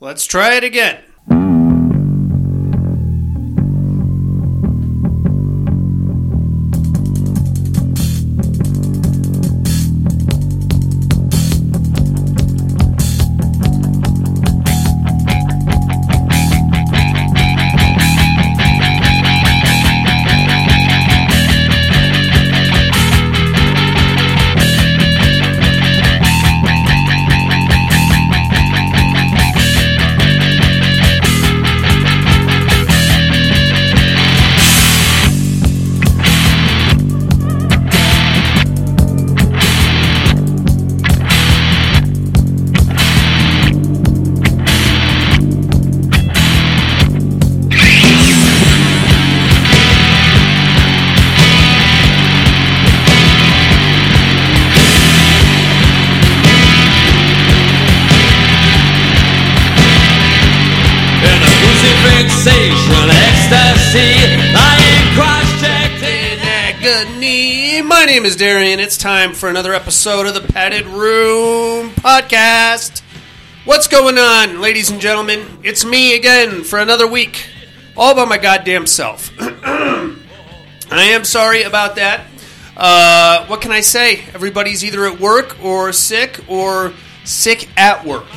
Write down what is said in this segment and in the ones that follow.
Let's try it again. Darian. It's time for another episode of the Padded Room Podcast. What's going on, ladies and gentlemen? It's me again for another week, all by my goddamn self. I am sorry about that. Uh, what can I say? Everybody's either at work or sick or sick at work,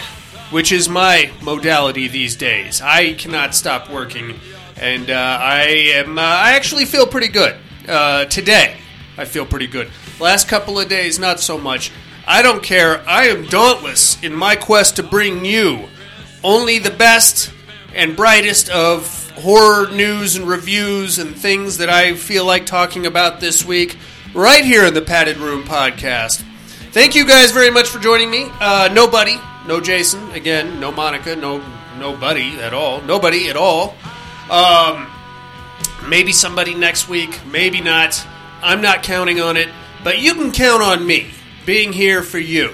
which is my modality these days. I cannot stop working, and uh, I am. Uh, I actually feel pretty good uh, today. I feel pretty good. Last couple of days, not so much. I don't care. I am dauntless in my quest to bring you only the best and brightest of horror news and reviews and things that I feel like talking about this week, right here in the Padded Room podcast. Thank you guys very much for joining me. Uh, nobody, no Jason, again, no Monica, no nobody at all, nobody at all. Um, maybe somebody next week, maybe not. I'm not counting on it, but you can count on me being here for you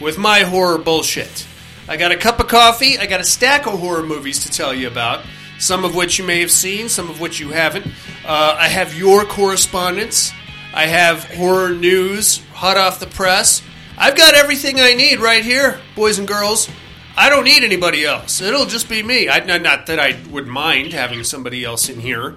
with my horror bullshit. I got a cup of coffee, I got a stack of horror movies to tell you about, some of which you may have seen, some of which you haven't. Uh, I have your correspondence, I have horror news hot off the press. I've got everything I need right here, boys and girls. I don't need anybody else. It'll just be me. I, not that I would mind having somebody else in here,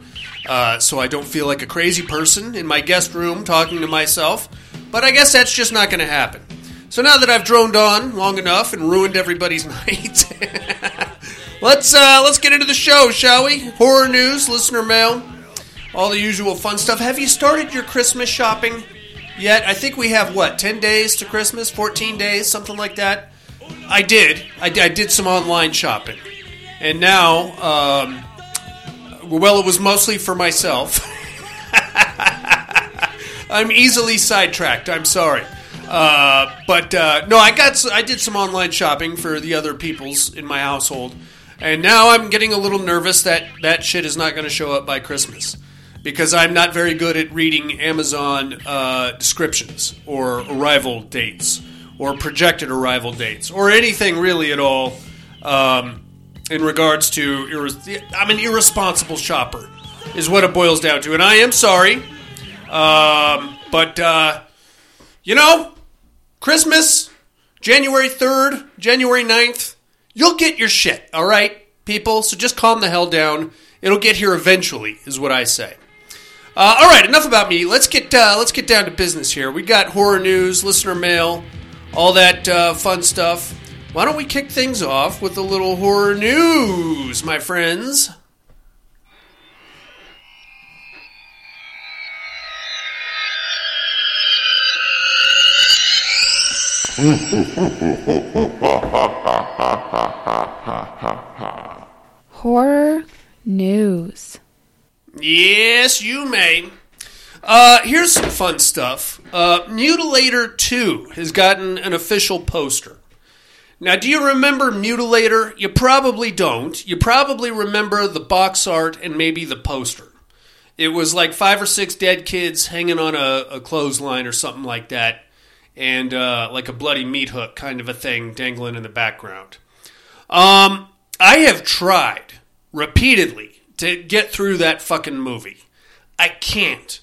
uh, so I don't feel like a crazy person in my guest room talking to myself. But I guess that's just not going to happen. So now that I've droned on long enough and ruined everybody's night, let's uh, let's get into the show, shall we? Horror news, listener mail, all the usual fun stuff. Have you started your Christmas shopping yet? I think we have what ten days to Christmas, fourteen days, something like that. I did. I, I did some online shopping, and now, um, well, it was mostly for myself. I'm easily sidetracked. I'm sorry, uh, but uh, no, I got. I did some online shopping for the other peoples in my household, and now I'm getting a little nervous that that shit is not going to show up by Christmas because I'm not very good at reading Amazon uh, descriptions or arrival dates or projected arrival dates or anything really at all um, in regards to. I'm an irresponsible shopper, is what it boils down to, and I am sorry. Um, but, uh, you know, Christmas, January 3rd, January 9th, you'll get your shit, all right, people? So just calm the hell down. It'll get here eventually, is what I say. Uh, all right, enough about me. Let's get uh, let's get down to business here. We got horror news, listener mail, all that uh, fun stuff. Why don't we kick things off with a little horror news, my friends? Horror news. Yes, you may. Uh, here's some fun stuff. Uh, Mutilator 2 has gotten an official poster. Now, do you remember Mutilator? You probably don't. You probably remember the box art and maybe the poster. It was like five or six dead kids hanging on a, a clothesline or something like that, and uh, like a bloody meat hook kind of a thing dangling in the background. Um, I have tried repeatedly to get through that fucking movie. I can't.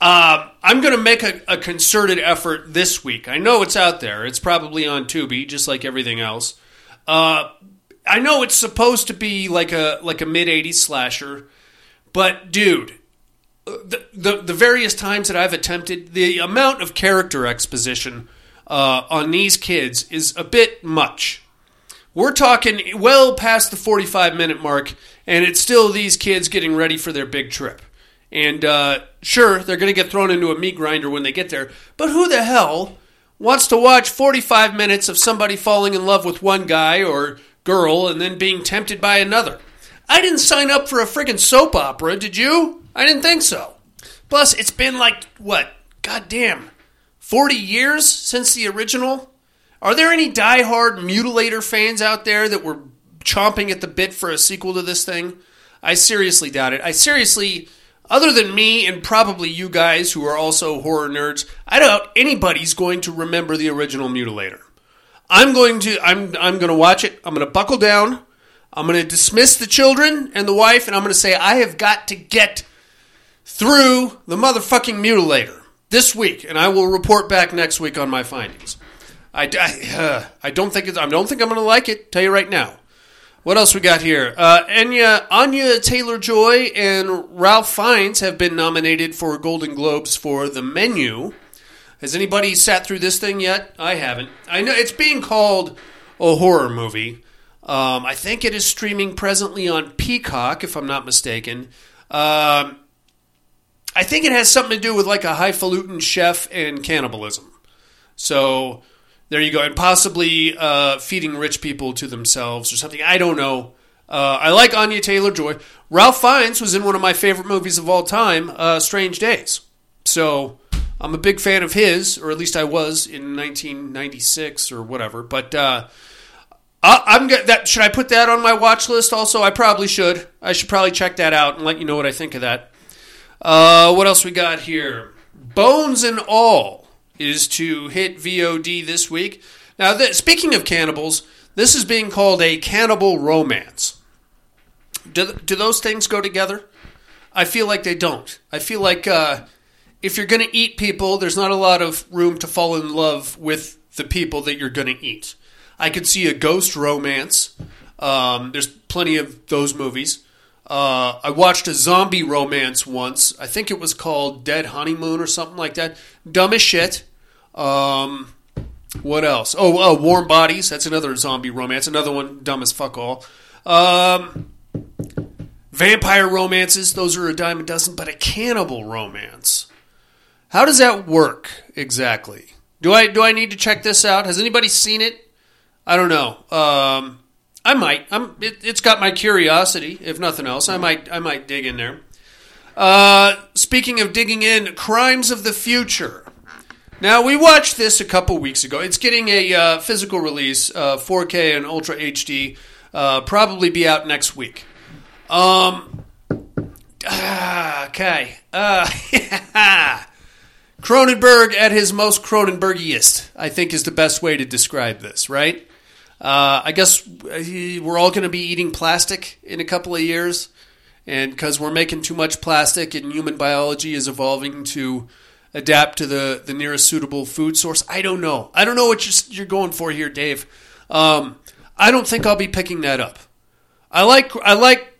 Uh, I'm going to make a, a concerted effort this week. I know it's out there. It's probably on Tubi, just like everything else. Uh, I know it's supposed to be like a like a mid '80s slasher, but dude, the, the the various times that I've attempted, the amount of character exposition uh, on these kids is a bit much. We're talking well past the 45 minute mark, and it's still these kids getting ready for their big trip. And uh, sure, they're going to get thrown into a meat grinder when they get there, but who the hell wants to watch 45 minutes of somebody falling in love with one guy or girl and then being tempted by another? I didn't sign up for a friggin' soap opera, did you? I didn't think so. Plus, it's been like, what, goddamn, 40 years since the original? Are there any die-hard Mutilator fans out there that were chomping at the bit for a sequel to this thing? I seriously doubt it. I seriously, other than me and probably you guys who are also horror nerds, I doubt anybody's going to remember the original Mutilator. I'm going to I'm I'm going to watch it. I'm going to buckle down. I'm going to dismiss the children and the wife and I'm going to say I have got to get through the motherfucking mutilator this week, and I will report back next week on my findings. I, I, uh, I don't think it's, I don't think I'm going to like it. Tell you right now. What else we got here? Uh, Anya Anya Taylor Joy and Ralph Fiennes have been nominated for Golden Globes for The Menu. Has anybody sat through this thing yet? I haven't. I know it's being called a horror movie. Um, I think it is streaming presently on Peacock, if I'm not mistaken. Um, I think it has something to do with like a highfalutin chef and cannibalism. So there you go, and possibly uh, feeding rich people to themselves or something. I don't know. Uh, I like Anya Taylor Joy. Ralph Fiennes was in one of my favorite movies of all time, uh, Strange Days. So I'm a big fan of his, or at least I was in 1996 or whatever. But uh, I, I'm go- that. Should I put that on my watch list? Also, I probably should. I should probably check that out and let you know what I think of that. Uh, what else we got here? Bones and All is to hit VOD this week. Now, th- speaking of cannibals, this is being called a cannibal romance. Do, do those things go together? I feel like they don't. I feel like uh, if you're going to eat people, there's not a lot of room to fall in love with the people that you're going to eat. I could see a ghost romance. Um, there's plenty of those movies. Uh, I watched a zombie romance once. I think it was called Dead Honeymoon or something like that. Dumb as shit. Um, what else? Oh, uh, Warm Bodies. That's another zombie romance. Another one, dumb as fuck all. Um, vampire romances. Those are a dime a dozen. But a cannibal romance. How does that work exactly? Do I do I need to check this out? Has anybody seen it? I don't know. Um, I might. I'm. It, it's got my curiosity, if nothing else. I might. I might dig in there. Uh, speaking of digging in, Crimes of the Future. Now we watched this a couple weeks ago. It's getting a uh, physical release, uh, 4K and Ultra HD. Uh, probably be out next week. Um. ah, okay. Uh, Cronenberg at his most Cronenbergiest, I think, is the best way to describe this. Right? Uh, I guess we're all going to be eating plastic in a couple of years, and because we're making too much plastic, and human biology is evolving to adapt to the, the nearest suitable food source. I don't know. I don't know what you're, you're going for here, Dave. Um, I don't think I'll be picking that up. I like I like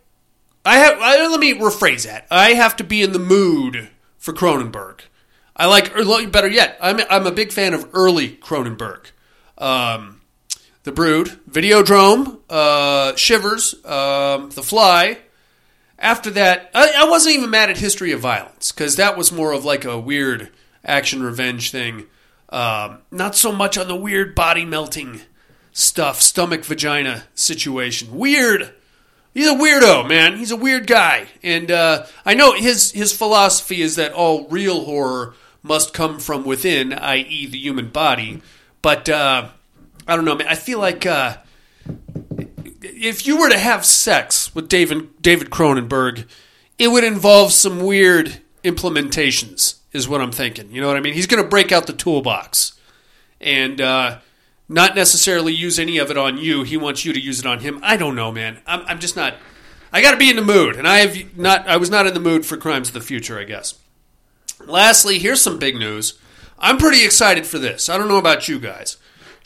I have. I, let me rephrase that. I have to be in the mood for Cronenberg. I like, better yet, I'm I'm a big fan of early Cronenberg. Um, the Brood, Videodrome, uh, Shivers, um, The Fly. After that, I, I wasn't even mad at History of Violence because that was more of like a weird action revenge thing. Um, not so much on the weird body melting stuff, stomach vagina situation. Weird. He's a weirdo, man. He's a weird guy, and uh, I know his his philosophy is that all real horror must come from within, i.e., the human body. But uh, I don't know, man. I feel like uh, if you were to have sex with David David Cronenberg, it would involve some weird implementations. Is what I'm thinking. You know what I mean? He's going to break out the toolbox and uh, not necessarily use any of it on you. He wants you to use it on him. I don't know, man. I'm, I'm just not. I got to be in the mood, and I have not. I was not in the mood for Crimes of the Future. I guess. Lastly, here's some big news. I'm pretty excited for this. I don't know about you guys.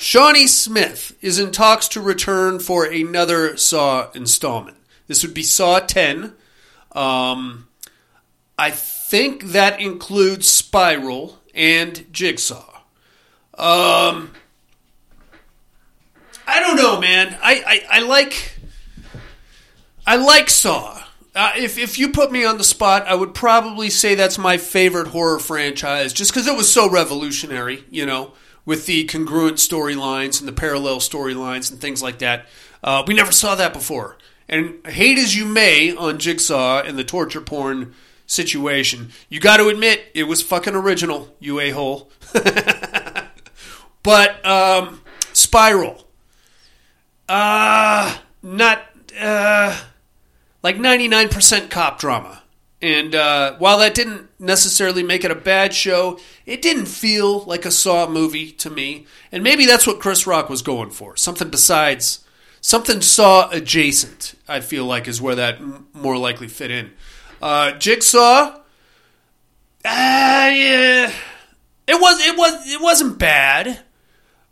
Shawnee Smith is in talks to return for another Saw installment. This would be Saw 10. Um, I think that includes Spiral and Jigsaw. Um, I don't know, man. I, I, I like I like Saw. Uh, if if you put me on the spot, I would probably say that's my favorite horror franchise, just because it was so revolutionary. You know, with the congruent storylines and the parallel storylines and things like that. Uh, we never saw that before. And hate as you may on Jigsaw and the torture porn situation, you got to admit it was fucking original. You a hole. but um, Spiral, uh, not uh, like ninety nine percent cop drama. And uh, while that didn't necessarily make it a bad show, it didn't feel like a Saw movie to me. And maybe that's what Chris Rock was going for something besides, something Saw adjacent, I feel like is where that m- more likely fit in. Uh, Jigsaw, uh, yeah, it was, it was, it wasn't bad.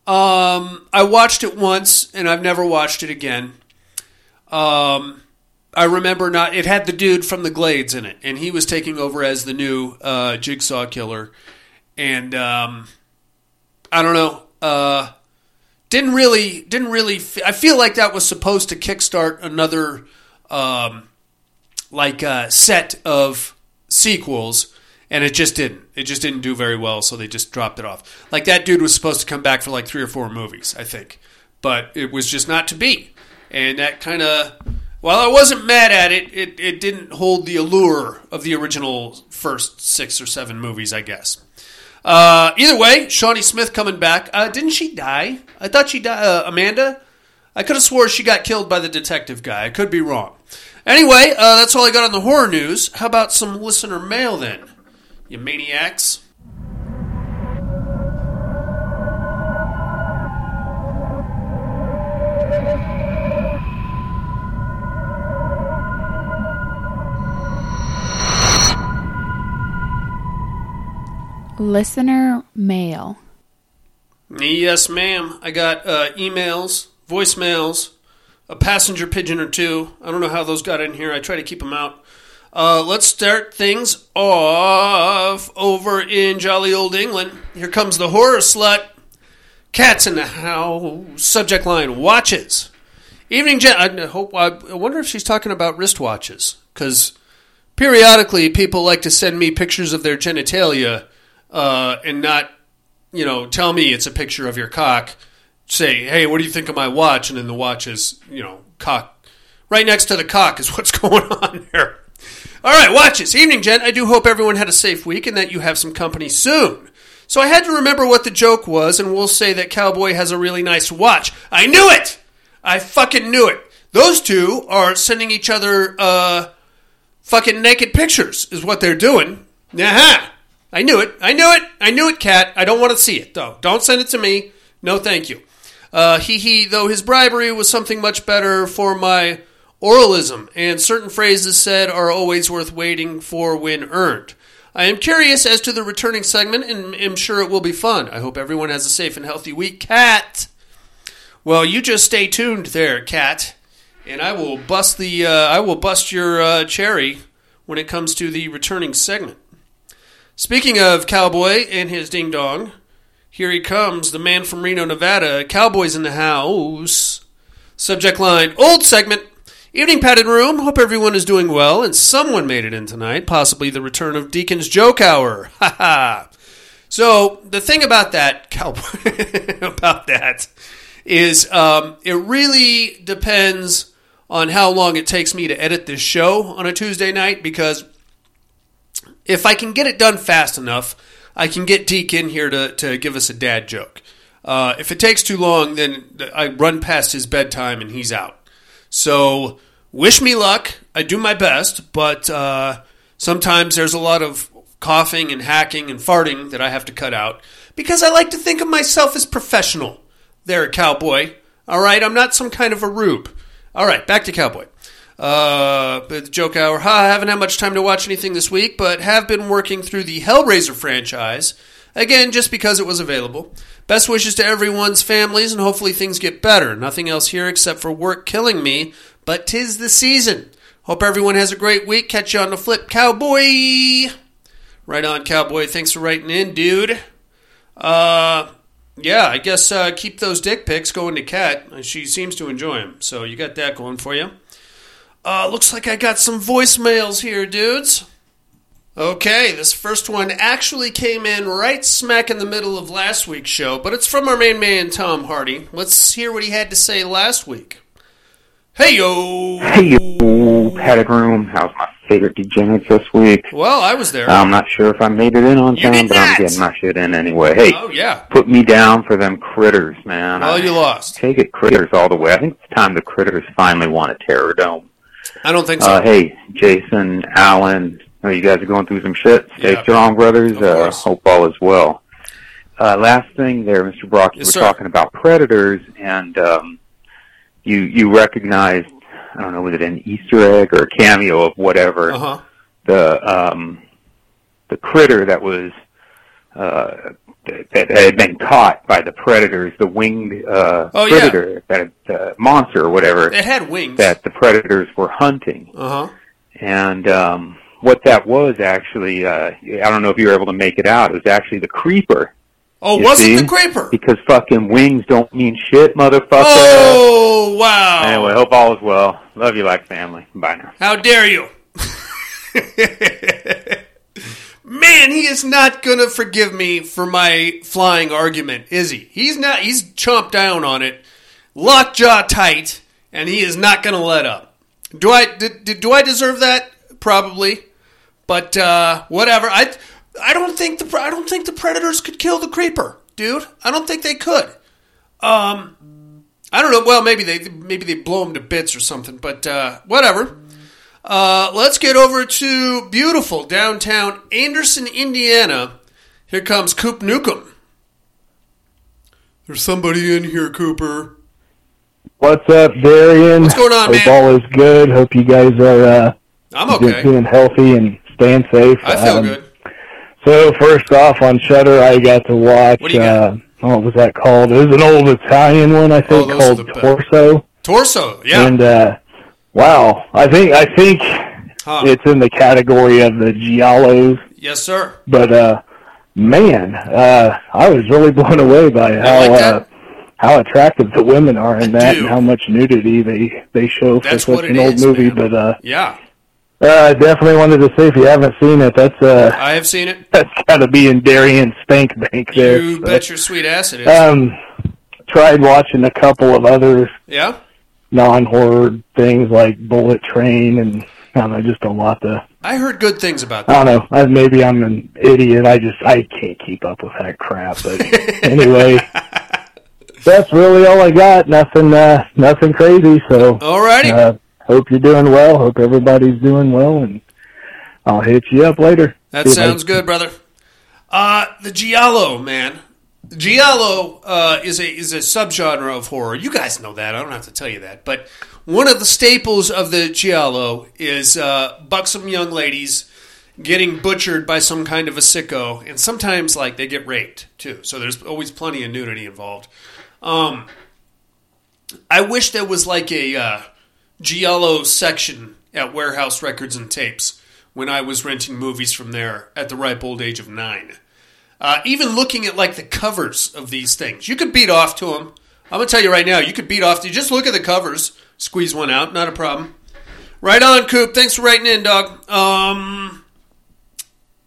Um, I watched it once and I've never watched it again. Um, I remember not. It had the dude from the Glades in it, and he was taking over as the new uh, Jigsaw killer. And um, I don't know. Uh, didn't really. Didn't really. F- I feel like that was supposed to kickstart another um, like uh, set of sequels, and it just didn't. It just didn't do very well, so they just dropped it off. Like that dude was supposed to come back for like three or four movies, I think, but it was just not to be, and that kind of. While I wasn't mad at it, it, it didn't hold the allure of the original first six or seven movies, I guess. Uh, either way, Shawnee Smith coming back. Uh, didn't she die? I thought she died. Uh, Amanda? I could have swore she got killed by the detective guy. I could be wrong. Anyway, uh, that's all I got on the horror news. How about some listener mail then? You maniacs. Listener mail. Yes, ma'am. I got uh, emails, voicemails, a passenger pigeon or two. I don't know how those got in here. I try to keep them out. Uh, let's start things off over in jolly old England. Here comes the horror slut. Cats in the house. Subject line: watches. Evening, gen- I hope. I wonder if she's talking about wristwatches because periodically people like to send me pictures of their genitalia uh, and not, you know, tell me it's a picture of your cock. Say, hey, what do you think of my watch? And then the watch is, you know, cock. Right next to the cock is what's going on there. All right, watches. Evening, gent. I do hope everyone had a safe week and that you have some company soon. So I had to remember what the joke was, and we'll say that Cowboy has a really nice watch. I knew it! I fucking knew it. Those two are sending each other, uh, fucking naked pictures, is what they're doing. Aha! I knew it. I knew it. I knew it, Cat. I don't want to see it, though. Don't send it to me. No, thank you. Uh, he he, though his bribery was something much better for my oralism, and certain phrases said are always worth waiting for when earned. I am curious as to the returning segment and am sure it will be fun. I hope everyone has a safe and healthy week. Cat! Well, you just stay tuned there, Cat, and I will bust the uh, I will bust your uh, cherry when it comes to the returning segment. Speaking of Cowboy and his ding dong, here he comes, the man from Reno, Nevada. Cowboys in the house. Subject line Old segment. Evening padded room. Hope everyone is doing well and someone made it in tonight. Possibly the return of Deacon's joke hour. Ha ha. So the thing about that, Cowboy, about that, is um, it really depends on how long it takes me to edit this show on a Tuesday night because if I can get it done fast enough, I can get Deke in here to, to give us a dad joke. Uh, if it takes too long, then I run past his bedtime and he's out. So wish me luck. I do my best, but uh, sometimes there's a lot of coughing and hacking and farting that I have to cut out because I like to think of myself as professional. There, cowboy. All right, I'm not some kind of a rube. All right, back to cowboy. Uh, but joke hour. Ha, I haven't had much time to watch anything this week, but have been working through the Hellraiser franchise. Again, just because it was available. Best wishes to everyone's families, and hopefully things get better. Nothing else here except for work killing me, but tis the season. Hope everyone has a great week. Catch you on the flip, cowboy. Right on, cowboy. Thanks for writing in, dude. Uh, yeah, I guess uh, keep those dick pics going to Kat. She seems to enjoy them, so you got that going for you. Uh, looks like I got some voicemails here, dudes. Okay, this first one actually came in right smack in the middle of last week's show, but it's from our main man, Tom Hardy. Let's hear what he had to say last week. Hey yo! Hey, you padded room. How's my favorite degenerates this week? Well, I was there. I'm not sure if I made it in on You time, but! I'm getting my shit in anyway. Hey, oh, yeah. put me down for them critters, man. I you lost. Take it critters all the way. I think it's time the critters finally won a terror dome. I don't think so. Uh, hey, Jason, Alan, oh, you guys are going through some shit. Stay Yeah. strong, brothers. Uh, hope all is well. Uh, last thing there, Mr. Brock, you Yes, were sir. talking about predators, and um, you you recognized, I don't know, was it an Easter egg or a cameo of whatever Uh huh. the um, the critter that was uh, that, had been caught by the predators, the winged uh, Oh, yeah. predator, that uh, monster or whatever It had wings. that the predators were hunting. Uh huh. And um, what that was actually, uh, I don't know if you were able to make it out. It was actually the creeper. Oh, was see? it the Creeper? Because fucking wings don't mean shit, motherfucker. Oh, wow. Anyway, hope all is well. Love you like family. Bye now. How dare you? Man, he is not going to forgive me for my flying argument, is he? He's not. He's chomped down on it, lockjaw tight, and he is not going to let up. Do I did, did, do I deserve that? Probably, but uh, whatever. I I don't think the I don't think the predators could kill the creeper, dude. I don't think they could. Um, I don't know. Well, maybe they maybe they blow him to bits or something, but uh, whatever. Uh, let's get over to beautiful downtown Anderson, Indiana. Here comes Coop Nukem. There's somebody in here, Cooper. What's up, Darian? What's going on, Hope man? all is good. Hope you guys are uh, I'm okay. doing healthy and staying safe. I feel Um, good. So first off, on Shudder, I got to watch. What do you got? Uh, what was that called? It was an old Italian one, I think, Oh, called. Torso. Torso, yeah. And uh, wow, I think I think Huh. it's in the category of the giallos. yes, sir. But uh, man, uh, I was really blown away by how like uh, how attractive the women are in that, and how much nudity they they show for That's such an old is, movie. man. But uh, Yeah, uh, I definitely wanted to say if you haven't seen it, that's uh, I have seen it. that's got to be in Darian Spank Bank there. You So, bet your sweet ass it is. Um, tried watching a couple of others. yeah. Non-horror things like Bullet Train and I don't know, just a lot to. I heard good things about that. I don't know. I, maybe I'm an idiot. I just I can't keep up with that crap. But anyway, that's really all I got. Nothing, uh, nothing crazy. So Alrighty. uh, hope you're doing well. Hope everybody's doing well, and I'll hit you up later. That See sounds good, brother. Uh, the Giallo, man. Giallo uh, is a is a subgenre of horror. You guys know that. I don't have to tell you that. But one of the staples of the Giallo is uh, buxom young ladies getting butchered by some kind of a sicko, and sometimes like they get raped too. So there's always plenty of nudity involved. Um, I wish there was like a uh, Giallo section at Warehouse Records and Tapes when I was renting movies from there at the ripe old age of nine. Uh, even looking at like the covers of these things, you could beat off to them. I'm gonna tell you right now, you could beat off. You just look at the covers, squeeze one out, not a problem. Right on, Coop. Thanks for writing in, dog. Um,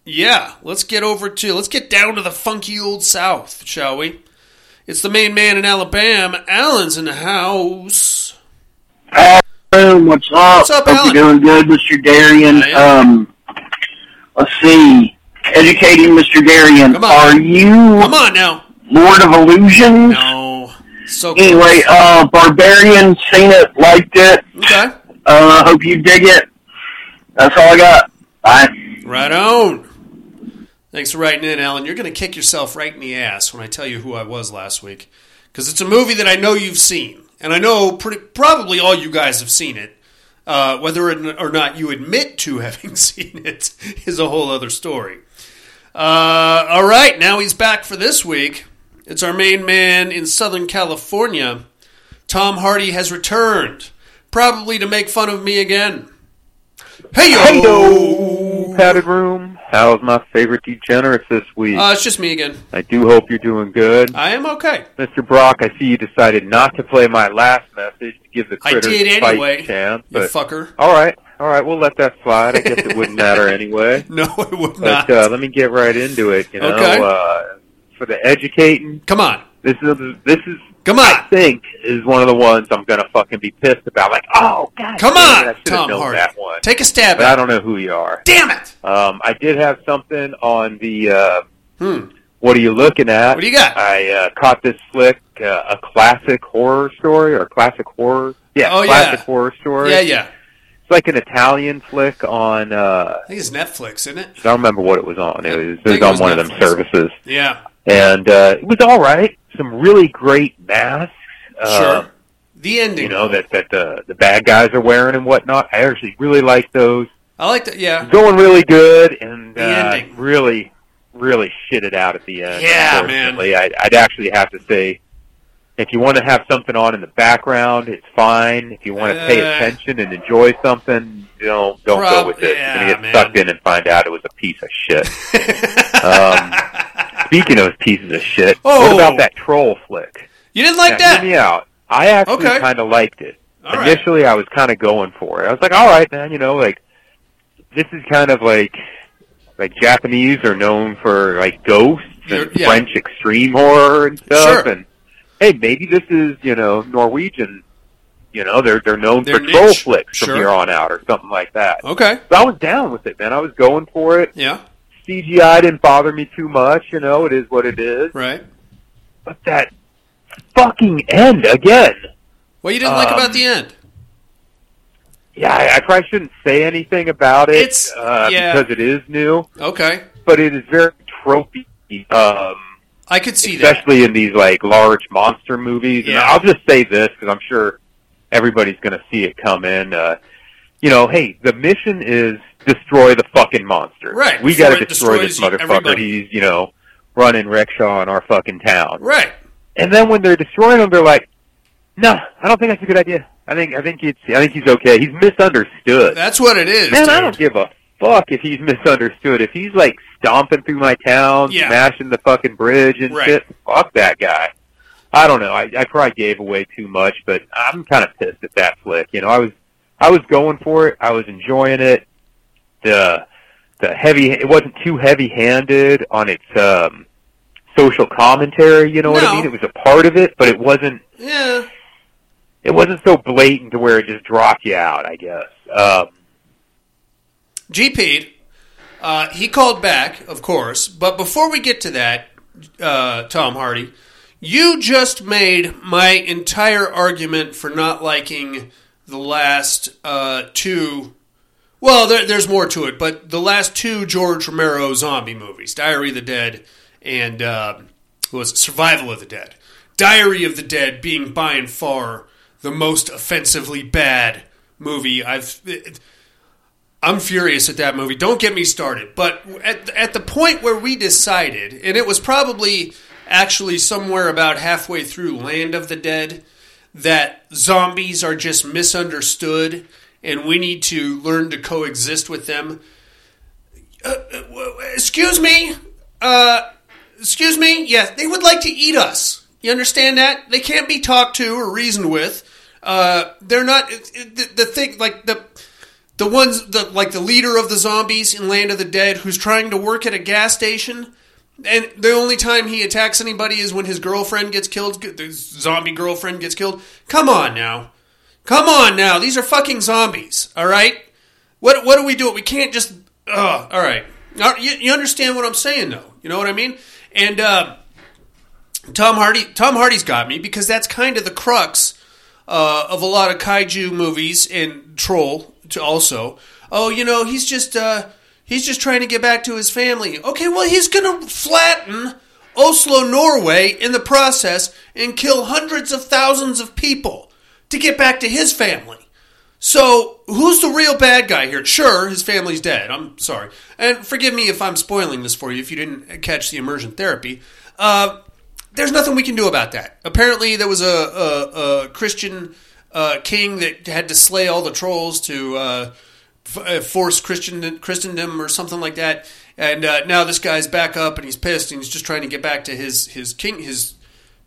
yeah, let's get over to let's get down to the funky old South, shall we? It's the main man in Alabama. Alan's in the house. Boom, what's up? What's up, Hope Alan? you're doing good, Mr. Darian. Um, let's see. Educating Mr. Darian. Are you Come on now. Lord of Illusions? No, so close. Anyway, uh, Barbarian, seen it, liked it. okay. Uh, hope you dig it. That's all I got. Bye. Right on. Thanks for writing in, Alan. You're going to kick yourself right in the ass when I tell you who I was last week. Because it's a movie that I know you've seen. And I know pretty, probably all you guys have seen it. Uh, whether or not you admit to having seen it is a whole other story. Uh, all right, now he's back for this week. It's our main man in Southern California. Tom Hardy has returned, probably to make fun of me again. Hey yo! Hello, padded room. How's my favorite degenerates this week? Uh, it's just me again. I do hope you're doing good. I am okay. Mr. Brock, I see you decided not to play my last message to give the I did a fight anyway, chance. You fucker. all right, all right, we'll let that slide. I guess it wouldn't matter anyway. No, it would But not. uh, let me get right into it. You know, Okay. uh, for the educating, Come on. this is this is Come on. I think is one of the ones I'm gonna fucking be pissed about. Like, oh god, Come damn it, I on, Tom Hardy. that one. Take a stab But at it. I don't know who you are. Damn it! Um, I did have something on the. Uh, Hmm. what are you looking at? What do you got? I uh, caught this flick, uh, a classic horror story or classic horror. Yeah, Oh, classic yeah. horror story. Yeah, yeah. Like an Italian flick on. Uh, I think it's Netflix, isn't it? I don't remember what it was on. It was, it was it on was one of them services, Yeah. and uh, it was all right. Some really great masks. Uh, Sure. The ending. You know that that the the bad guys are wearing and whatnot. I actually really like those. I like that. Yeah. Going really good and The uh, ending. really really shit it out at the end. Yeah, unfortunately. I, I'd actually have to say, if you want to have something on in the background, it's fine. If you want to pay Uh, attention and enjoy something, you know, don't Prob- go with it. yeah, You're gonna get man. sucked in and find out it was a piece of shit. um, speaking of pieces of shit, Oh. what about that troll flick? you didn't like Now, that? Hear me out. I actually Okay. kind of liked it. All right. Initially, I was kind of going for it. I was like, "All right, man, you know, like this is kind of like like Japanese are known for like ghosts and yeah. French extreme horror and stuff, Sure. and hey, maybe this is you know Norwegian. You know, they're they're known Their for troll niche. flicks from Sure. here on out, or something like that. Okay. So I was down with it, man. I was going for it. Yeah. CGI didn't bother me too much. You know, it is what it is. Right. But that fucking end again. What you didn't like Um, about the end? Yeah, I, I probably shouldn't say anything about it It's- uh, yeah. because it is new, Okay. but it is very tropey, um, I could see that. especially in these like large monster movies. And I'll just say this because I'm sure everybody's going to see it come in. Uh, you know, hey, the mission is destroy the fucking monster. Right, We got to destroy this motherfucker. everybody. He's you know running rickshaw in our fucking town. Right. And then when they're destroying him, they're like, "No, I don't think that's a good idea. I think I think it's I think he's okay. He's misunderstood." That's what it is. Man, dude. I don't give a fuck if he's misunderstood. If he's like stomping through my town, Yeah. smashing the fucking bridge and Right. shit, fuck that guy. I don't know. I, I probably gave away too much, but I'm kind of pissed at that flick. You know, I was I was going for it. I was enjoying it. The the heavy it wasn't too heavy handed on its um social commentary. You know what I mean? It was a part of it, but it wasn't Yeah. it wasn't so blatant to where it just dropped you out. I guess. Um, GP'd. Uh, he called back, of course. But before we get to that, uh, Tom Hardy, you just made my entire argument for not liking the last uh, two. Well, there, there's more to it, but the last two George Romero zombie movies, Diary of the Dead and uh, was it, Survival of the Dead. Diary of the Dead being by and far the most offensively bad movie I've. I'm furious at that movie. Don't get me started. But at, at the point where we decided, and it was probably actually somewhere about halfway through Land of the Dead, that zombies are just misunderstood and we need to learn to coexist with them. Uh, uh, excuse me? Uh, excuse me? Yes, they would like to eat us. You understand that? They can't be talked to or reasoned with. Uh, they're not. The, the thing, like the the ones the like the leader of the zombies in Land of the Dead who's trying to work at a gas station and the only time he attacks anybody is when his girlfriend gets killed the zombie girlfriend gets killed. Come on now. Come on now. These are fucking zombies all right? What what do we do? We can't just all right. You, you understand what I'm saying though. You know what I mean? And uh, Tom Hardy Tom Hardy's got me because that's kind of the crux uh, of a lot of kaiju movies and Troll to also. Oh, you know, he's just uh, he's just trying to get back to his family. Okay, well, he's gonna flatten Oslo, Norway, in the process and kill hundreds of thousands of people to get back to his family. So, who's the real bad guy here? Sure, his family's dead. I'm sorry. And forgive me if I'm spoiling this for you if you didn't catch the immersion therapy. Uh, there's nothing we can do about that. Apparently, there was a, a, a Christian uh, king that had to slay all the trolls to uh, f- uh, force Christian Christendom or something like that. And uh, now this guy's back up and he's pissed and he's just trying to get back to his his king his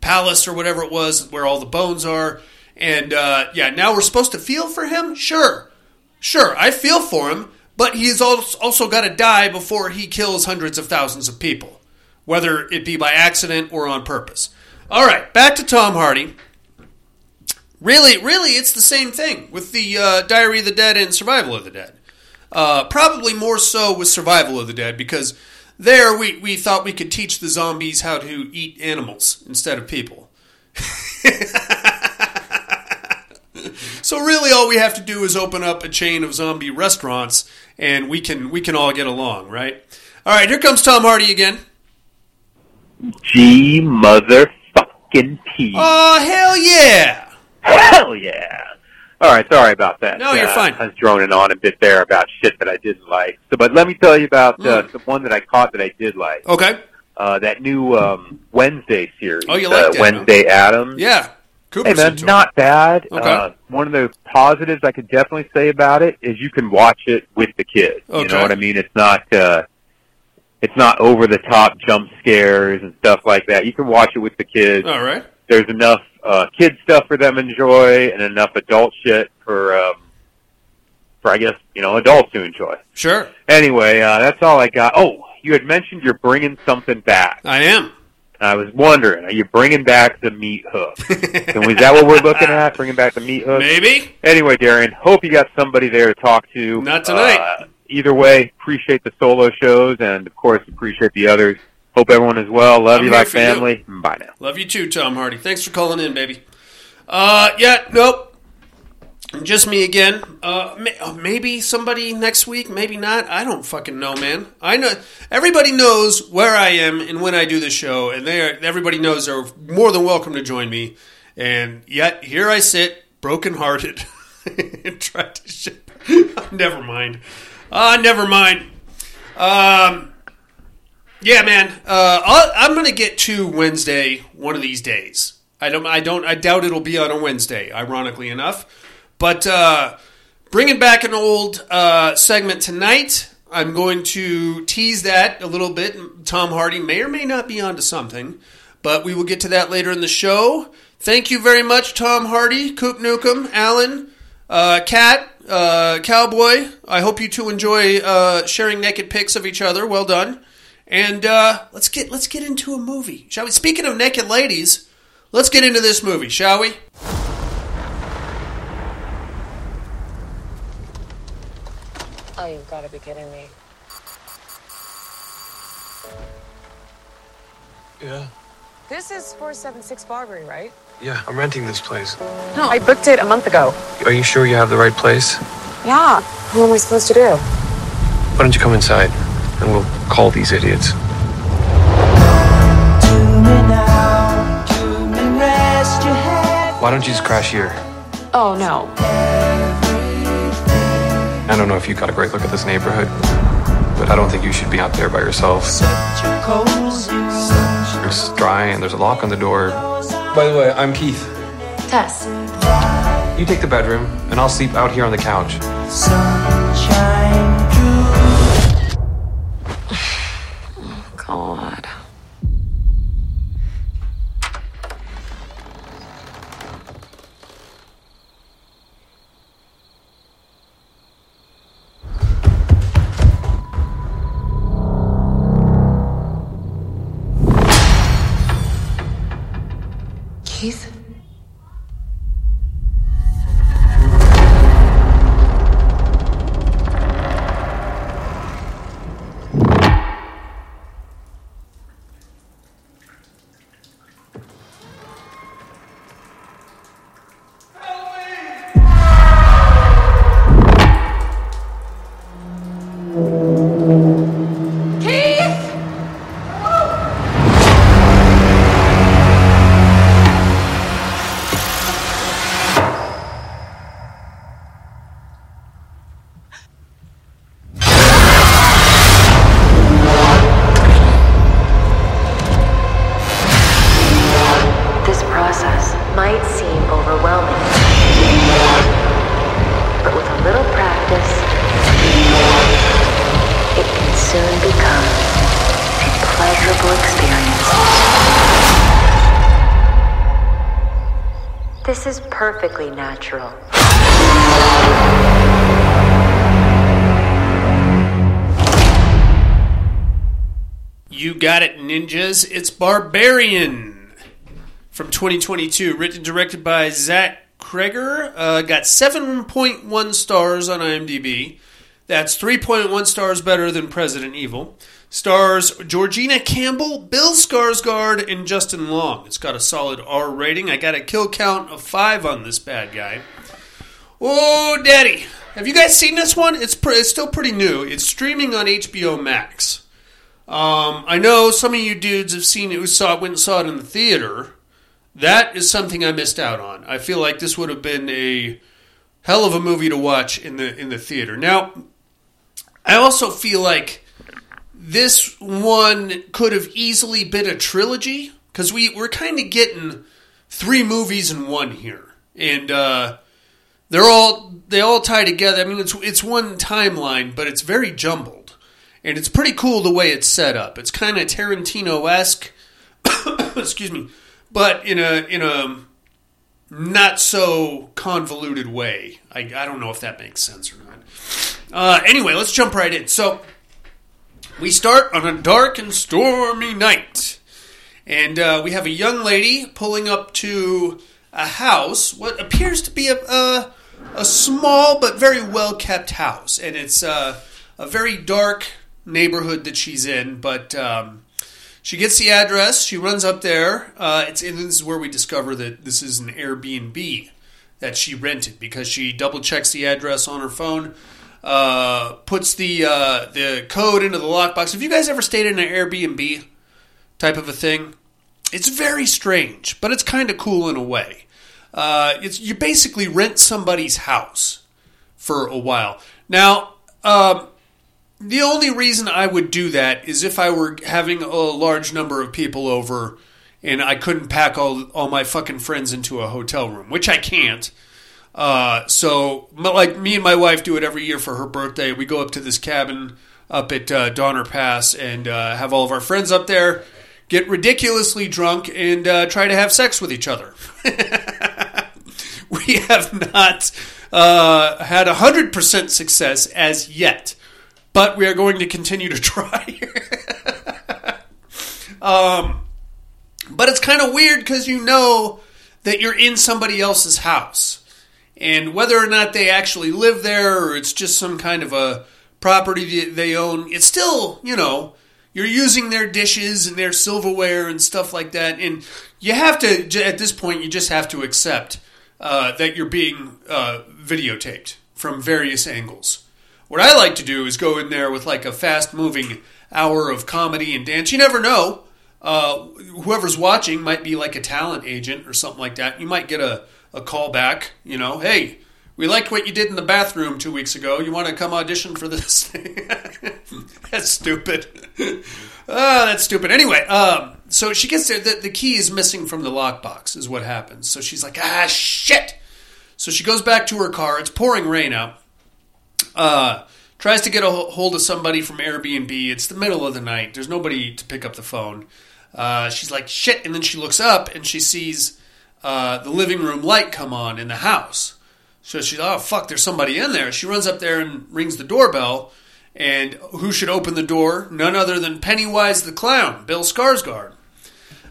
palace or whatever it was where all the bones are. And uh, yeah, now we're supposed to feel for him. Sure, sure, I feel for him, but he's also also got to die before he kills hundreds of thousands of people, whether it be by accident or on purpose. All right, back to Tom Hardy. Really, really, it's the same thing with the uh, Diary of the Dead and Survival of the Dead. Uh, probably more so with Survival of the Dead because there we, we thought we could teach the zombies how to eat animals instead of people. so really, all we have to do is open up a chain of zombie restaurants, and we can we can all get along, right? All right, here comes Tom Hardy again. G motherfucking P. Oh hell yeah! Hell yeah! All right, sorry about that. No, you're Uh, fine. I was droning on a bit there about shit that I didn't like. So, but let me tell you about uh, Mm. the one that I caught that I did like. Okay, Uh, that new um, Wednesday series. Oh, you uh, like that, huh? Wednesday Addams. yeah. Cooper's Hey man, it. not bad. Okay. Uh, one of the positives I could definitely say about it is you can watch it with the kids. Okay. You know what I mean? It's not uh, it's not over the top jump scares and stuff like that. You can watch it with the kids. All right. There's enough uh, kid stuff for them to enjoy and enough adult shit for um, for I guess you know adults to enjoy. Sure, Anyway, uh, that's all I got. Oh, you had mentioned you're bringing something back. I am. I was wondering, are you bringing back the meat hook? and is that what we're looking at? Bringing back the meat hook? Maybe. Anyway, Darren, hope you got somebody there to talk to. Not tonight. Uh, either way, appreciate the solo shows, and of course, appreciate the others. Hope everyone is well. Love I'm you like for you. family. Bye now. Love you too, Tom Hardy. Thanks for calling in, baby. Uh, yeah, nope. Just me again. Uh, may, uh, maybe somebody next week, maybe not. I don't fucking know, man. I know everybody knows where I am and when I do the show, and they are, everybody knows they're more than welcome to join me. And yet here I sit, brokenhearted, and try to ship. never mind. Uh, never mind. Um, yeah, man. Uh, I'll, I'm gonna get to Wednesday one of these days. I don't. I don't. I doubt it'll be on a Wednesday. Ironically enough, but uh, bringing back an old uh, segment tonight. I'm going to tease that a little bit. Tom Hardy may or may not be onto something, but we will get to that later in the show. Thank you very much, Tom Hardy, Coop Nukem, Alan, uh, Cat, uh, Cowboy. I hope you two enjoy uh, sharing naked pics of each other. Well done. And uh, let's get let's get into a movie, shall we? Speaking of naked ladies, let's get into this movie, shall we? Oh, you've got to be kidding me. Yeah. This is 476 Barbary, right? Yeah, I'm renting this place. No, I booked it a month ago. Are you sure you have the right place? Yeah. What am I supposed to do? Why don't you come inside and we'll call these idiots? Why don't you just crash here? Oh, no. I don't know if you got a great look at this neighborhood, but I don't think you should be out there by yourself. It's dry and there's a lock on the door. By the way, I'm Keith. Tess. You take the bedroom, and I'll sleep out here on the couch. Keith? magical experience. This is perfectly natural. You got it, ninjas. It's Barbarian from 2022, written and directed by Zach Cregger. Uh, got 7.1 stars on IMDb. That's 3.1 stars better than President Evil. Stars Georgina Campbell, Bill Skarsgård, and Justin Long. It's got a solid R rating. I got a kill count of five on this bad guy. Oh, daddy! Have you guys seen this one? It's pre- it's still pretty new. It's streaming on HBO Max. Um, I know some of you dudes have seen it who saw it, went and saw it in the theater. That is something I missed out on. I feel like this would have been a hell of a movie to watch in the in the theater. Now, I also feel like this one could have easily been a trilogy because we we're kind of getting three movies in one here, and uh, they're all they all tie together. I mean, it's it's one timeline, but it's very jumbled and it's pretty cool the way it's set up. It's kind of Tarantino esque, excuse me, but in a in a not so convoluted way. I, I don't know if that makes sense or not. Uh, anyway, let's jump right in. So we start on a dark and stormy night, and uh, we have a young lady pulling up to a house, what appears to be a a, a small but very well kept house, and it's uh, a very dark neighborhood that she's in, but um, she gets the address. She runs up there. Uh, it's and this is where we discover that this is an Airbnb that she rented because she double checks the address on her phone, uh, puts the uh, the code into the lockbox. Have you guys ever stayed in an Airbnb type of a thing? It's very strange, but it's kind of cool in a way. Uh, it's you basically rent somebody's house for a while. Now, um, the only reason I would do that is if I were having a large number of people over and I couldn't pack all, all my fucking friends into a hotel room, which I can't. Uh, so, like me and my wife do it every year for her birthday. We go up to this cabin up at uh, Donner Pass and uh, have all of our friends up there, get ridiculously drunk, and uh, try to have sex with each other. we have not uh, had 100% success as yet but we are going to continue to try. um, but it's kind of weird because you know that you're in somebody else's house. And whether or not they actually live there or it's just some kind of a property that they own, it's still, you know, you're using their dishes and their silverware and stuff like that. And you have to, at this point, you just have to accept uh, that you're being uh, videotaped from various angles. What I like to do is go in there with like a fast moving hour of comedy and dance. You never know. Uh, whoever's watching might be like a talent agent or something like that. You might get a, a call back, you know, hey, we liked what you did in the bathroom two weeks ago. You want to come audition for this thing? that's stupid. Ah, that's stupid. Anyway, um, so she gets there. The, the key is missing from the lockbox, is what happens. So she's like, ah, shit. So she goes back to her car. It's pouring rain out. Uh, tries to get a hold of somebody from Airbnb. It's the middle of the night. There's nobody to pick up the phone. Uh, she's like, shit. And then she looks up and she sees uh, the living room light come on in the house. So she's, oh, fuck, there's somebody in there. She runs up there and rings the doorbell. And who should open the door? None other than Pennywise the Clown, Bill Skarsgård.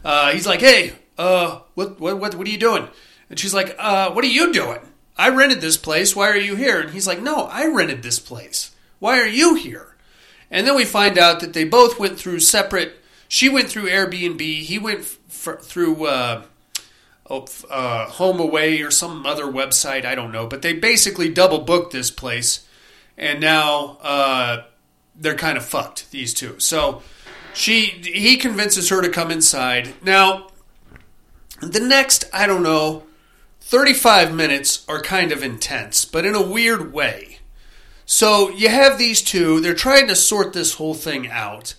Uh, he's like, hey, uh, what, what, what, what are you doing? And she's like, uh, what are you doing? I rented this place. Why are you here? And he's like, No, I rented this place. Why are you here? And then we find out that they both went through separate. She went through Airbnb. He went f- through uh, oh, Home Away or some other website. I don't know. But they basically double booked this place. And now uh, they're kind of fucked, these two. So she he convinces her to come inside. Now, the next, I don't know 35 minutes are kind of intense, but in a weird way. So you have these two, they're trying to sort this whole thing out.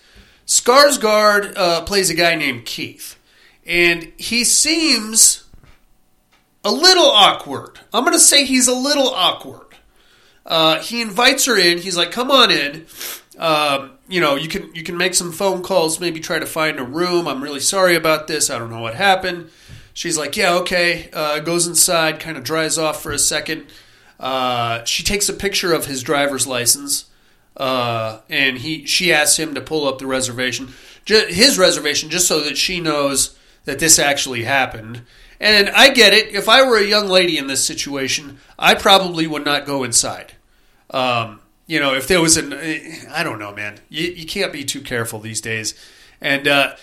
Skarsgård uh, plays a guy named Keith, and he seems a little awkward. I'm going to say he's a little awkward. Uh, he invites her in. He's like, "Come on in. Um, you know, you can you can make some phone calls, maybe try to find a room. I'm really sorry about this. I don't know what happened." She's like, yeah, okay. Uh, goes inside, kind of dries off for a second. Uh, she takes a picture of his driver's license, uh, and he she asks him to pull up the reservation, his reservation, just so that she knows that this actually happened. And I get it. If I were a young lady in this situation, I probably would not go inside. Um, you know, if there was an, I don't know, man. You, you can't be too careful these days. And uh,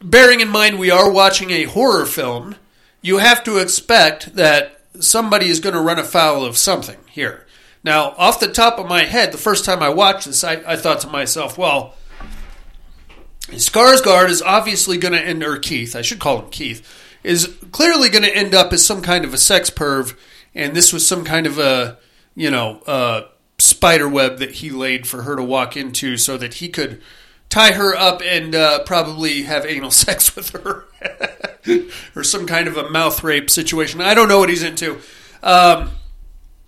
bearing in mind we are watching a horror film, you have to expect that somebody is going to run afoul of something here. Now, off the top of my head, the first time I watched this, I, I thought to myself, well, Skarsgård is obviously going to end, or Keith, I should call him Keith, is clearly going to end up as some kind of a sex perv, and this was some kind of a, you know, uh, spider web that he laid for her to walk into so that he could tie her up and uh, probably have anal sex with her, or some kind of a mouth rape situation. I don't know what he's into. Um,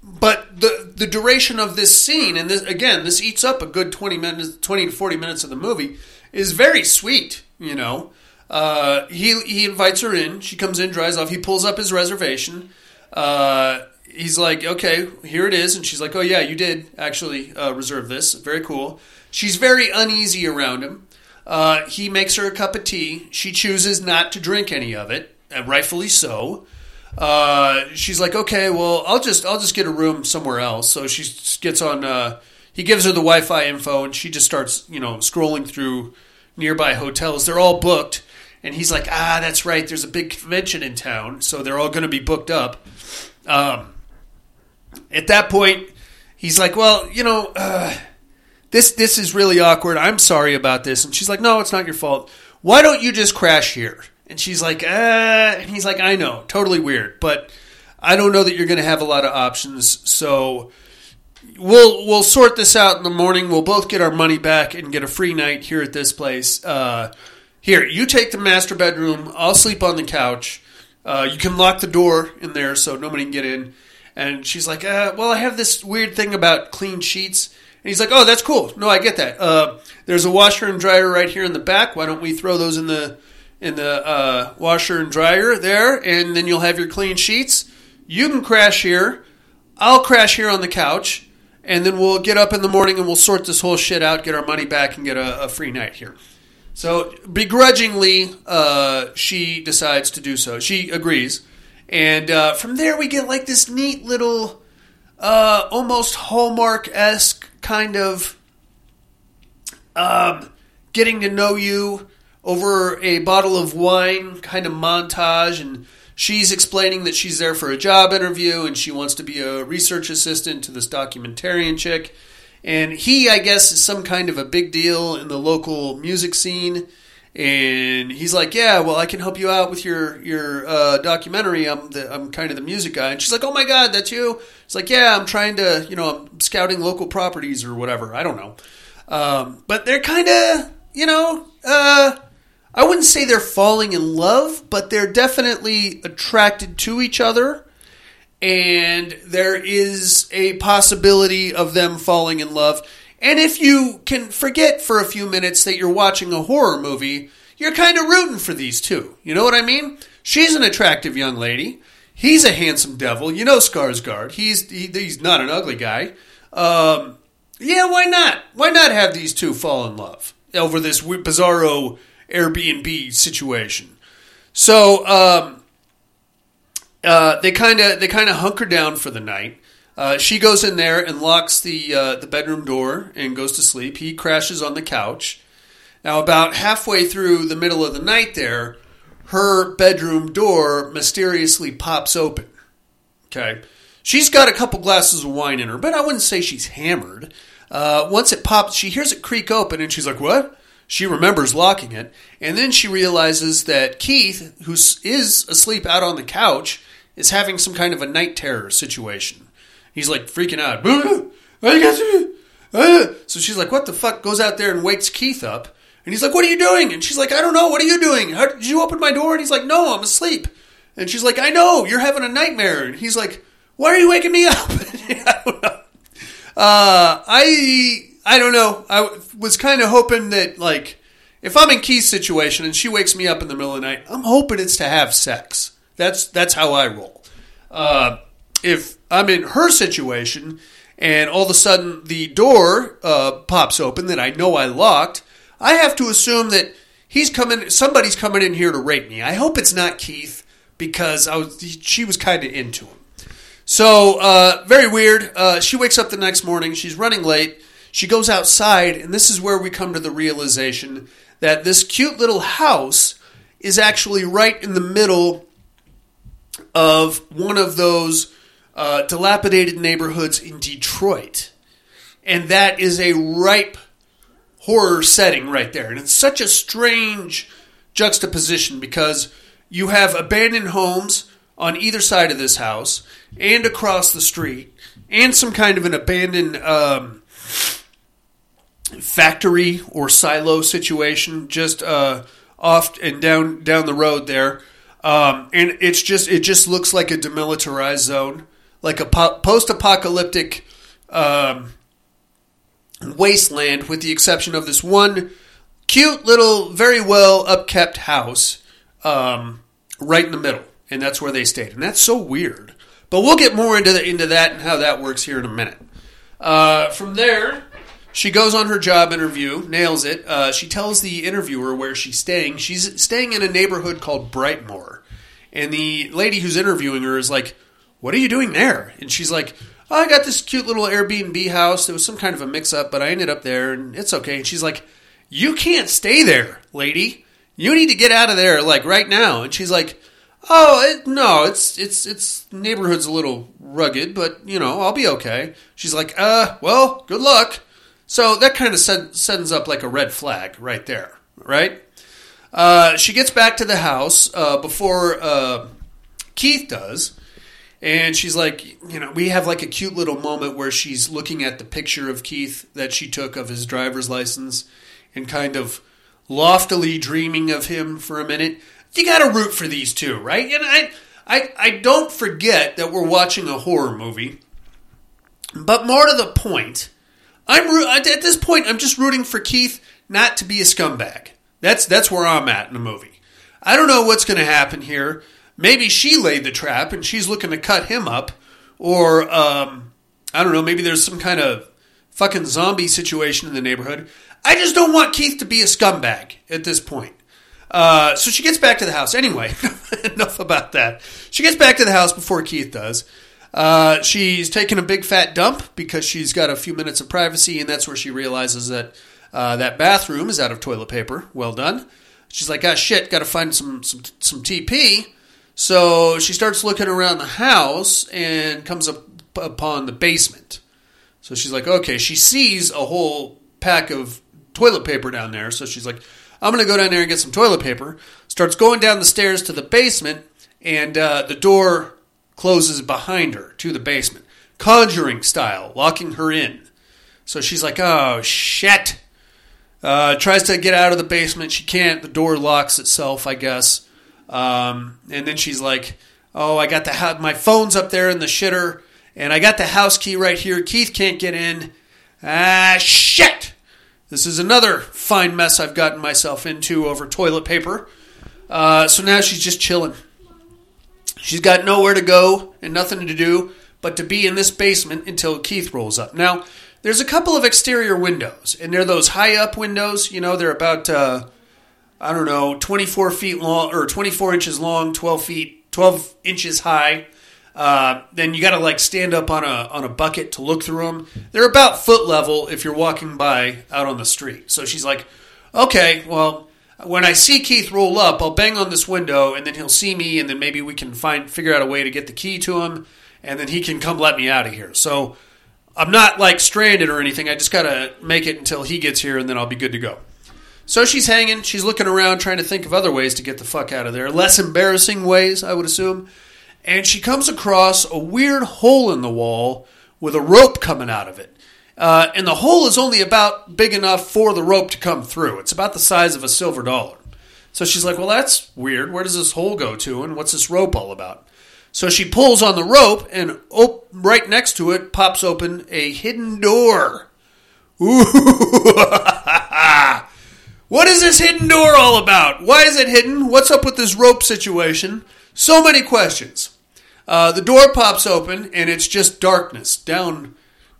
but the the duration of this scene, and this again, this eats up a good twenty minutes, twenty to forty minutes of the movie, is very sweet. You know, uh, he he invites her in. She comes in, dries off. He pulls up his reservation. Uh, he's like, "Okay, here it is," and she's like, "Oh yeah, you did actually uh, reserve this. Very cool." She's very uneasy around him. Uh, he makes her a cup of tea. She chooses not to drink any of it, and rightfully so. Uh, she's like, okay, well, I'll just I'll just get a room somewhere else. So she gets on. He gives her the Wi-Fi info, and she just starts, you know, scrolling through nearby hotels. They're all booked, and he's like, ah, that's right. There's a big convention in town, so they're all going to be booked up. Um, at that point, he's like, well, you know, uh, this this is really awkward. I'm sorry about this. And she's like, no, it's not your fault. Why don't you just crash here? And she's like, uh, and he's like, I know, totally weird, but I don't know that you're going to have a lot of options. So we'll we'll sort this out in the morning. We'll both get our money back and get a free night here at this place. Uh, here, you take the master bedroom. I'll sleep on the couch. Uh, you can lock the door in there so nobody can get in. And she's like, uh, well, I have this weird thing about clean sheets. And he's like, oh, that's cool. No, I get that. Uh, there's a washer and dryer right here in the back. Why don't we throw those in the in the uh, washer and dryer there, and then you'll have your clean sheets. You can crash here. I'll crash here on the couch, and then we'll get up in the morning and we'll sort this whole shit out, get our money back, and get a, a free night here. So begrudgingly, uh, she decides to do so. She agrees, and uh, from there we get like this neat little, uh, almost Hallmark esque kind of um, getting to know you over a bottle of wine kind of montage and she's explaining that she's there for a job interview and she wants to be a research assistant to this documentarian chick. And he i guess is some kind of a big deal in the local music scene. And he's like yeah well i can help you out with your your uh, documentary. I'm the, i'm kind of the music guy. And she's like oh my god that's you? It's like yeah i'm trying to you know i'm scouting local properties or whatever. I don't know. Um, but they're kind of you know uh, I wouldn't say they're falling in love, but they're definitely attracted to each other. And there is a possibility of them falling in love. And if you can forget for a few minutes that you're watching a horror movie, you're kind of rooting for these two. You know what I mean? She's an attractive young lady. He's a handsome devil. You know Skarsgård. He's he, he's not an ugly guy. Um, yeah, why not? Why not have these two fall in love over this bizarro Airbnb situation. So um, uh, they kind of they kind of hunker down for the night. Uh, she goes in there and locks the uh, the bedroom door and goes to sleep. He crashes on the couch. Now, about halfway through the middle of the night, there, her bedroom door mysteriously pops open. Okay, she's got a couple glasses of wine in her, but I wouldn't say she's hammered. Uh, once it pops, she hears it creak open, and she's like, "What?" She remembers locking it, and then she realizes that Keith, who is asleep out on the couch, is having some kind of a night terror situation. He's like freaking out. So she's like, "What the fuck?" Goes out there and wakes Keith up, and he's like, "What are you doing?" And she's like, "I don't know. What are you doing? How, did you open my door?" And he's like, "No, I'm asleep." And she's like, "I know. You're having a nightmare." And he's like, "Why are you waking me up?" I don't know. Uh, I I don't know. I was kind of hoping that like if I'm in Keith's situation and she wakes me up in the middle of the night, I'm hoping it's to have sex. That's that's how I roll. Uh, if I'm in her situation and all of a sudden the door uh, pops open that I know I locked, I have to assume that he's coming. Somebody's coming in here to rape me. I hope it's not Keith because I was she was kind of into him. So uh, very weird. Uh, she wakes up the next morning. She's running late. She goes outside, and this is where we come to the realization that this cute little house is actually right in the middle of one of those uh, dilapidated neighborhoods in Detroit. And that is a ripe horror setting right there. And it's such a strange juxtaposition because you have abandoned homes on either side of this house and across the street and some kind of an abandoned um, factory or silo situation just uh, off and down down the road there. Um, and it's just it just looks like a demilitarized zone, like a po- post-apocalyptic um, wasteland, with the exception of this one cute little, very well upkept house um, right in the middle, and that's where they stayed, and that's so weird. But we'll get more into the, into that and how that works here in a minute. Uh, from there, she goes on her job interview, nails it. Uh, she tells the interviewer where she's staying. She's staying in a neighborhood called Brightmoor. And the lady who's interviewing her is like, What are you doing there? And she's like, oh, I got this cute little Airbnb house. It was some kind of a mix up, but I ended up there and it's okay. And she's like, You can't stay there, lady. You need to get out of there, like right now. And she's like, Oh, it, no, it's it's it's neighborhood's a little rugged, but you know I'll be okay. She's like, uh, well, good luck. So that kind of send, sends up like a red flag right there, right? Uh, she gets back to the house uh, before uh, Keith does, and she's like, you know, we have like a cute little moment where she's looking at the picture of Keith that she took of his driver's license and kind of loftily dreaming of him for a minute. You got to root for these two, right? And I, I, I don't forget that we're watching a horror movie, but more to the point, I'm at this point I'm just rooting for Keith not to be a scumbag. That's that's where I'm at in the movie. I don't know what's going to happen here. Maybe she laid the trap and she's looking to cut him up, or um, I don't know. Maybe there's some kind of fucking zombie situation in the neighborhood. I just don't want Keith to be a scumbag at this point. Uh, so she gets back to the house. Anyway, enough about that. She gets back to the house before Keith does. Uh, she's taking a big fat dump because she's got a few minutes of privacy, and that's where she realizes that uh, that bathroom is out of toilet paper. Well done. She's like, ah, shit, got to find some, some some TP. So she starts looking around the house and comes up upon the basement. So she's like, okay, she sees a whole pack of toilet paper down there. So she's like, I'm going to go down there and get some toilet paper. Starts going down the stairs to the basement, and uh, the door closes behind her to the basement, conjuring style, locking her in. So she's like, oh, shit. Uh, tries to get out of the basement. She can't. The door locks itself, I guess. Um, and then she's like, oh, I got the ho- my phone's up there in the shitter, and I got the house key right here. Keith can't get in. Ah, shit. This is another fine mess I've gotten myself into over toilet paper. Uh, so now she's just chilling. She's got nowhere to go and nothing to do but to be in this basement until Keith rolls up. Now, there's a couple of exterior windows, and they're those high up windows. You know, they're about, uh, I don't know, 24 feet long or 24 inches long, 12 feet, 12 inches high. Uh, then you got to like stand up on a on a bucket to look through them. They're about foot level if you're walking by out on the street. So she's like, okay, well, when I see Keith roll up, I'll bang on this window, and then he'll see me, and then maybe we can find figure out a way to get the key to him, and then he can come let me out of here. So I'm not like stranded or anything. I just got to make it until he gets here, and then I'll be good to go. So she's hanging. She's looking around, trying to think of other ways to get the fuck out of there. Less embarrassing ways, I would assume. And she comes across a weird hole in the wall with a rope coming out of it. Uh, and the hole is only about big enough for the rope to come through. It's about the size of a silver dollar. So she's like, Well, that's weird. Where does this hole go to? And what's this rope all about? So she pulls on the rope, and op- right next to it pops open a hidden door. Ooh. What is this hidden door all about? Why is it hidden? What's up with this rope situation? So many questions. Uh, the door pops open and it's just darkness down,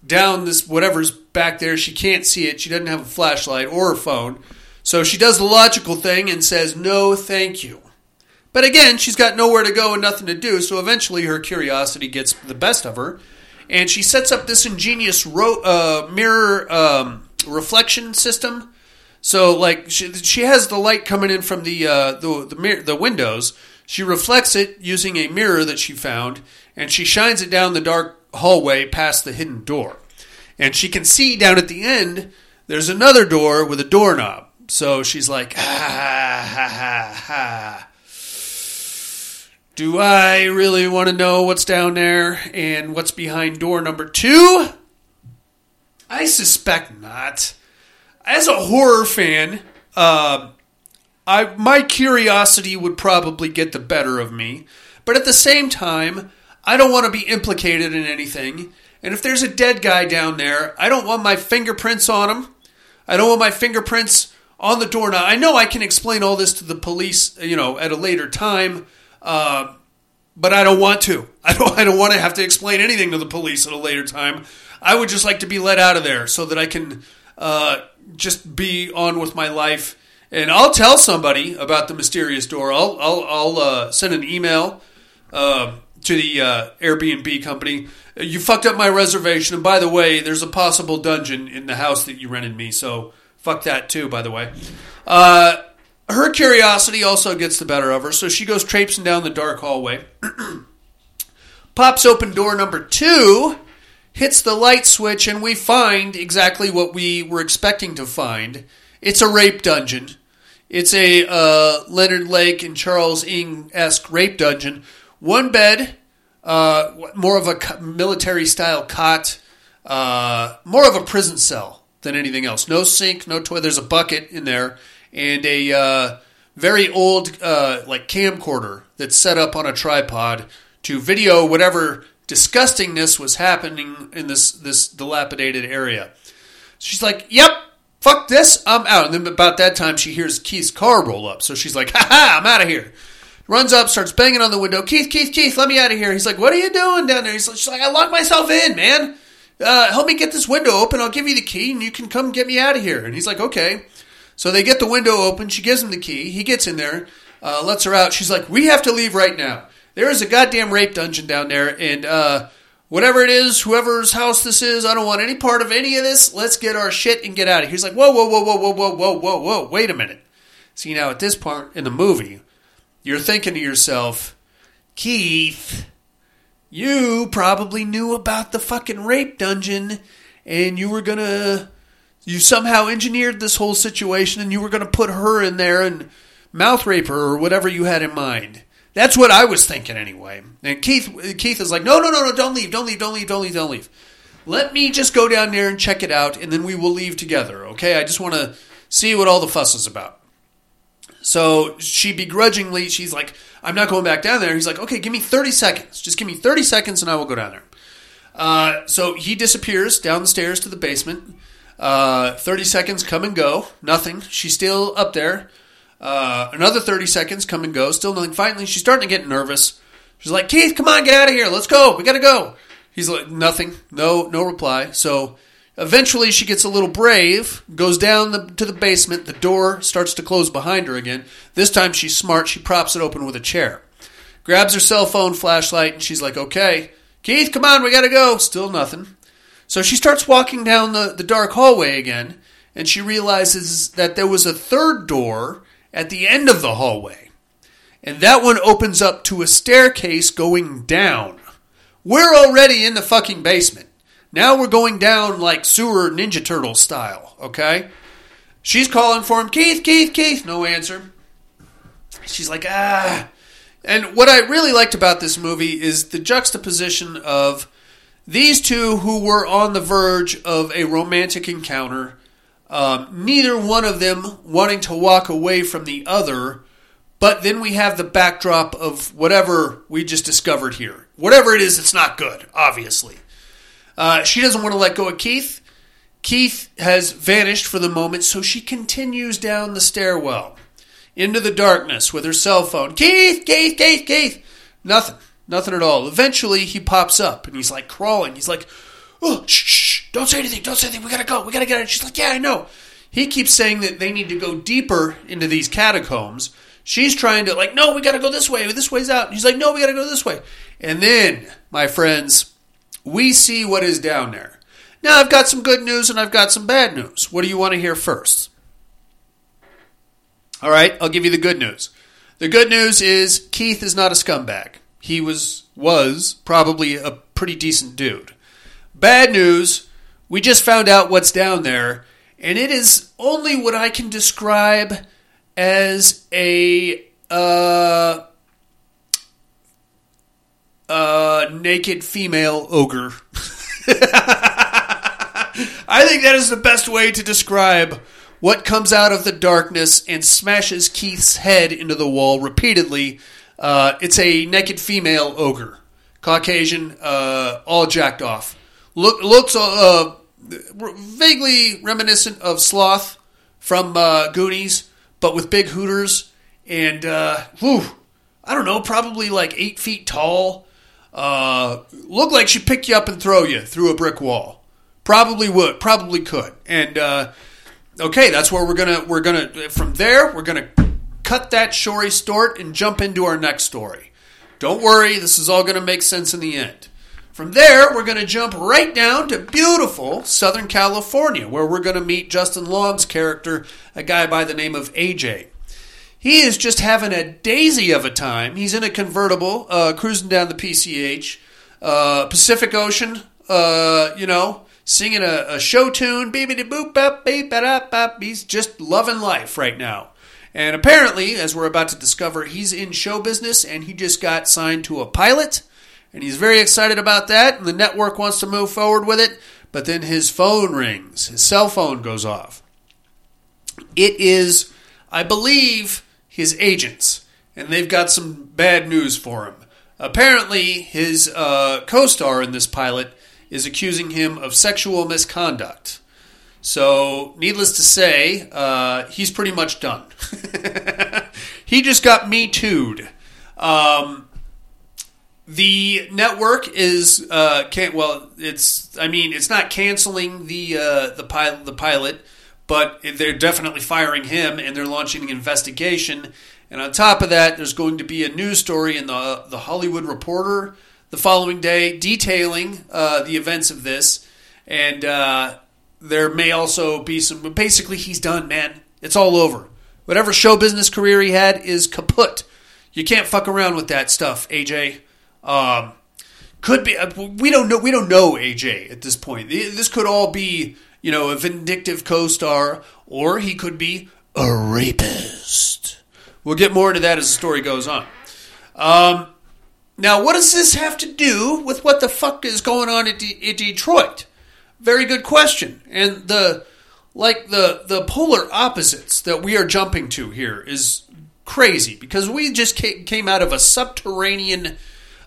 down this whatever's back there. She can't see it. She doesn't have a flashlight or a phone, so she does the logical thing and says no, thank you. But again, she's got nowhere to go and nothing to do. So eventually, her curiosity gets the best of her, and she sets up this ingenious ro- uh, mirror um, reflection system. So like she, she has the light coming in from the uh, the the, mir- the windows. She reflects it using a mirror that she found, and she shines it down the dark hallway past the hidden door. And she can see down at the end there's another door with a doorknob. So she's like, ha ha ha ha. Do I really want to know what's down there and what's behind door number two? I suspect not. As a horror fan, uh, I my curiosity would probably get the better of me, but at the same time, I don't want to be implicated in anything. And if there's a dead guy down there, I don't want my fingerprints on him. I don't want my fingerprints on the door. Now, I know I can explain all this to the police, you know, at a later time, uh, but I don't want to. I don't. I don't want to have to explain anything to the police at a later time. I would just like to be let out of there so that I can uh, just be on with my life. And I'll tell somebody about the mysterious door. I'll I'll, I'll uh, send an email uh, to the uh, Airbnb company. You fucked up my reservation, and by the way, there's a possible dungeon in the house that you rented me. So fuck that too. By the way, uh, her curiosity also gets the better of her, so she goes traipsing down the dark hallway. Pops open door number two, hits the light switch, and we find exactly what we were expecting to find. It's a rape dungeon. It's a uh, Leonard Lake and Charles Ng esque rape dungeon. One bed, uh, more of a military style cot, uh, more of a prison cell than anything else. No sink, no toilet. There's a bucket in there and a uh, very old uh, like camcorder that's set up on a tripod to video whatever disgustingness was happening in this this dilapidated area. She's like, "Yep, fuck this, I'm out." And then about that time, she hears Keith's car roll up, so she's like, "Ha ha, I'm out of here." Runs up, starts banging on the window. Keith, Keith, Keith, let me out of here. He's like, "What are you doing down there?" He's like, she's like "I locked myself in, man. Uh, help me get this window open. I'll give you the key, and you can come get me out of here." And he's like, "Okay." So they get the window open. She gives him the key. He gets in there, uh, lets her out. She's like, "We have to leave right now. There is a goddamn rape dungeon down there, and uh, whatever it is, whoever's house this is, I don't want any part of any of this. Let's get our shit and get out of here." He's like, "Whoa, whoa, whoa, whoa, whoa, whoa, whoa, whoa, whoa! Wait a minute." See now, at this part in the movie, you're thinking to yourself, Keith, you probably knew about the fucking rape dungeon, and you were gonna you somehow engineered this whole situation and you were going to put her in there and mouth rape her or whatever you had in mind. That's what I was thinking anyway. And Keith Keith is like, "No, no, no, no, don't leave. Don't leave. Don't leave. Don't leave. Don't leave. Let me just go down there and check it out and then we will leave together, okay? I just want to see what all the fuss is about." So she begrudgingly, she's like, "I'm not going back down there." He's like, "Okay, give me 30 seconds. Just give me 30 seconds and I will go down there." Uh, so he disappears down the stairs to the basement. Uh, 30 seconds come and go. Nothing. She's still up there. Uh, another 30 seconds come and go. Still nothing. Finally, she's starting to get nervous. She's like, Keith, come on, get out of here. Let's go. We got to go. He's like, nothing. No, no reply. So eventually she gets a little brave, goes down the, to the basement. The door starts to close behind her again. This time she's smart. She props it open with a chair. Grabs her cell phone flashlight and she's like, okay, Keith, come on, we got to go. Still nothing. So she starts walking down the, the dark hallway again, and she realizes that there was a third door at the end of the hallway. And that one opens up to a staircase going down. We're already in the fucking basement. Now we're going down like sewer Ninja Turtle style, okay? She's calling for him, Keith, Keith, Keith. No answer. She's like, ah. And what I really liked about this movie is the juxtaposition of these two who were on the verge of a romantic encounter, um, neither one of them wanting to walk away from the other, but then we have the backdrop of whatever we just discovered here. Whatever it is, it's not good, obviously. Uh, she doesn't want to let go of Keith. Keith has vanished for the moment, so she continues down the stairwell into the darkness with her cell phone. Keith, Keith, Keith, Keith. Nothing. Nothing at all. Eventually, he pops up and he's like crawling. He's like, oh, shh, shh, don't say anything, don't say anything. We gotta go, we gotta get it. She's like, yeah, I know. He keeps saying that they need to go deeper into these catacombs. She's trying to, like, no, we gotta go this way, this way's out. He's like, no, we gotta go this way. And then, my friends, we see what is down there. Now, I've got some good news and I've got some bad news. What do you want to hear first? All right, I'll give you the good news. The good news is Keith is not a scumbag. He was was probably a pretty decent dude. Bad news, we just found out what's down there, and it is only what I can describe as a uh, uh, naked female ogre. I think that is the best way to describe what comes out of the darkness and smashes Keith's head into the wall repeatedly. Uh, it's a naked female ogre, Caucasian, uh, all jacked off. Look, looks uh, vaguely reminiscent of Sloth from uh, Goonies, but with big hooters and uh, whew, I don't know, probably like eight feet tall. Uh, look like she'd pick you up and throw you through a brick wall. Probably would, probably could. And uh, okay, that's where we're gonna we're gonna from there we're gonna cut that Shory Stort and jump into our next story. Don't worry, this is all gonna make sense in the end. From there, we're going to jump right down to beautiful Southern California, where we're going to meet Justin Long's character, a guy by the name of AJ. He is just having a daisy of a time. He's in a convertible, uh, cruising down the PCH, uh, Pacific Ocean, uh, you know, singing a, a show tune. Beep, boop, beep. He's just loving life right now. And apparently, as we're about to discover, he's in show business and he just got signed to a pilot and he's very excited about that. And the network wants to move forward with it, but then his phone rings, his cell phone goes off. It is, I believe, his agents, and they've got some bad news for him. Apparently, his uh, co star in this pilot is accusing him of sexual misconduct. So, needless to say, uh, he's pretty much done. he just got me too'd. Um, the network is uh, can't well it's I mean it's not canceling the uh, the pilot the pilot but they're definitely firing him and they're launching an investigation. And on top of that there's going to be a news story in the the Hollywood Reporter the following day detailing uh, the events of this. And uh, there may also be some basically he's done man. It's all over. Whatever show business career he had is kaput. You can't fuck around with that stuff AJ um, could be uh, we don't know we don't know AJ at this point. This could all be you know a vindictive co-star, or he could be a rapist. We'll get more into that as the story goes on. Um, now, what does this have to do with what the fuck is going on at Detroit? Very good question. And the like the the polar opposites that we are jumping to here is crazy because we just came out of a subterranean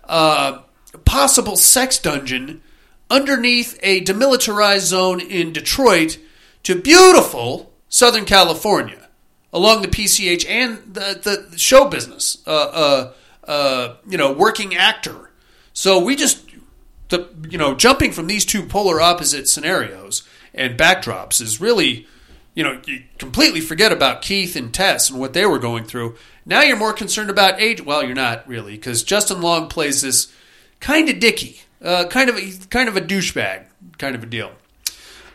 uh, possible sex dungeon underneath a demilitarized zone in Detroit to beautiful Southern California along the PCH and the, the show business, uh, uh, uh, you know, working actor. So we just, the, you know, jumping from these two polar opposite scenarios and backdrops is really, you know, you completely forget about Keith and Tess and what they were going through. Now you're more concerned about AJ. Well, you're not really, because Justin Long plays this kind of dicky, uh, kind of a, kind of a douchebag, kind of a deal.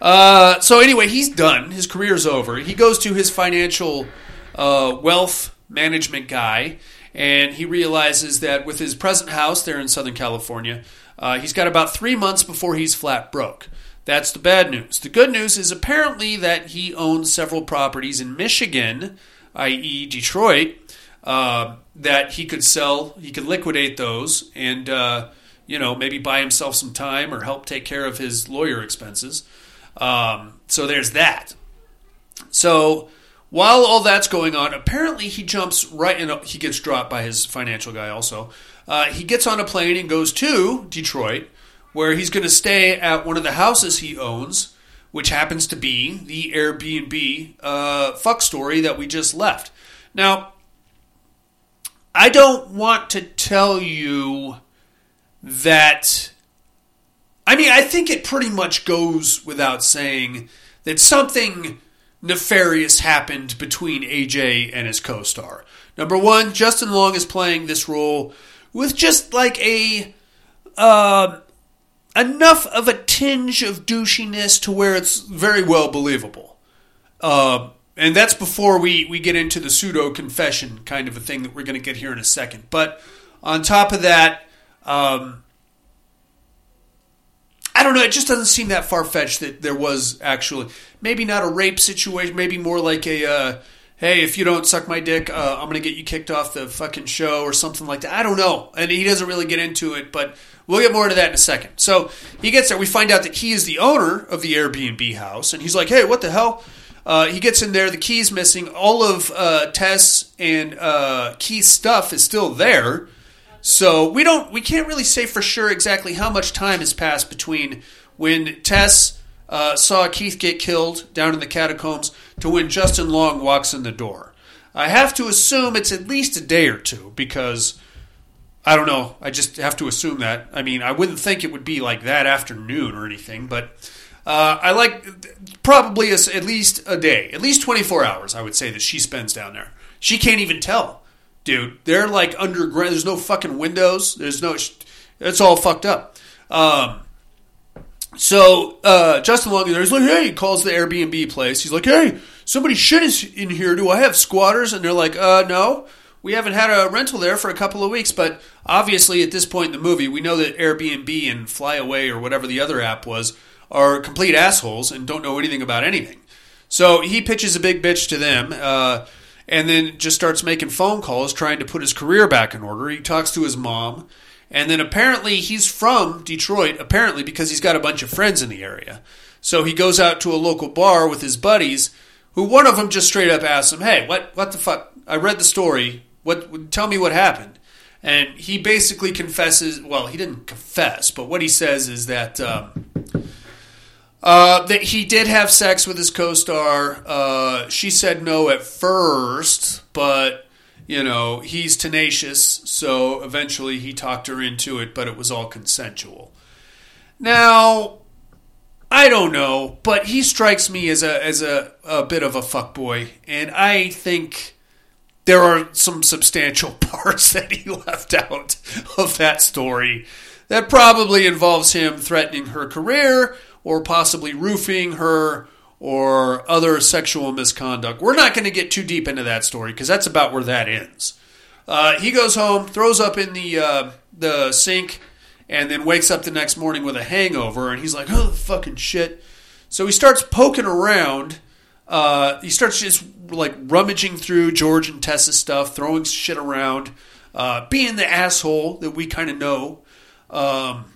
Uh, so anyway, he's done. His career's over. He goes to his financial uh, wealth management guy, and he realizes that with his present house there in Southern California, uh, he's got about three months before he's flat broke. That's the bad news. The good news is apparently that he owns several properties in Michigan, i.e., Detroit, uh, that he could sell, he could liquidate those, and uh, you know maybe buy himself some time or help take care of his lawyer expenses. Um, so there's that. So while all that's going on, apparently he jumps right in. He gets dropped by his financial guy. Also, uh, he gets on a plane and goes to Detroit, where he's going to stay at one of the houses he owns which happens to be the Airbnb uh, fuck story that we just left. Now, I don't want to tell you that. I mean, I think it pretty much goes without saying that something nefarious happened between AJ and his co star. Number one, Justin Long is playing this role with just like a. Uh, enough of a tinge of douchiness to where it's very well believable. Uh, and that's before we, we get into the pseudo confession kind of a thing that we're going to get here in a second. But on top of that, um, I don't know. It just doesn't seem that far fetched that there was actually maybe not a rape situation, maybe more like a uh, hey, if you don't suck my dick, uh, I'm gonna get you kicked off the fucking show or something like that. I don't know. And he doesn't really get into it, but we'll get more into that in a second. So he gets there. We find out that he is the owner of the Airbnb house, and he's like, hey, what the hell? Uh, he gets in there. The key's missing. All of uh, Tess and uh, Keith's stuff is still there. So we don't, we can't really say for sure exactly how much time has passed between when Tess uh, saw Keith get killed down in the catacombs to when Justin Long walks in the door. I have to assume it's at least a day or two because I don't know. I just have to assume that. I mean, I wouldn't think it would be like that afternoon or anything, but uh, I like probably a, at least a day, at least 24 hours, I would say, that she spends down there. She can't even tell dude. They're like underground. There's no fucking windows. There's no. It's all fucked up. Um, so uh, Justin Long there's like, hey, he calls the Airbnb place. He's like, hey, somebody shit is in here. Do I have squatters? And they're like, uh, no. We haven't had a rental there for a couple of weeks, but obviously at this point in the movie, we know that Airbnb and Flyaway or whatever the other app was are complete assholes and don't know anything about anything. So he pitches a big bitch to them. Uh, and then just starts making phone calls trying to put his career back in order. He talks to his mom, and then apparently he's from Detroit, apparently because he's got a bunch of friends in the area. So he goes out to a local bar with his buddies, who one of them just straight up asks him, "Hey, what what the fuck? I read the story. What tell me what happened?" And he basically confesses. Well, he didn't confess, but what he says is that. Um, uh, that he did have sex with his co-star. Uh, she said no at first, but you know he's tenacious, so eventually he talked her into it. But it was all consensual. Now, I don't know, but he strikes me as a as a, a bit of a fuckboy, and I think there are some substantial parts that he left out of that story that probably involves him threatening her career or possibly roofing her or other sexual misconduct. We're not going to get too deep into that story because that's about where that ends. Uh, he goes home, throws up in the uh, the sink, and then wakes up the next morning with a hangover. And he's like, "Oh, fucking shit!" So he starts poking around. Uh, he starts just like rummaging through George and Tessa's stuff, throwing shit around, uh, being the asshole that we kind of know. Um,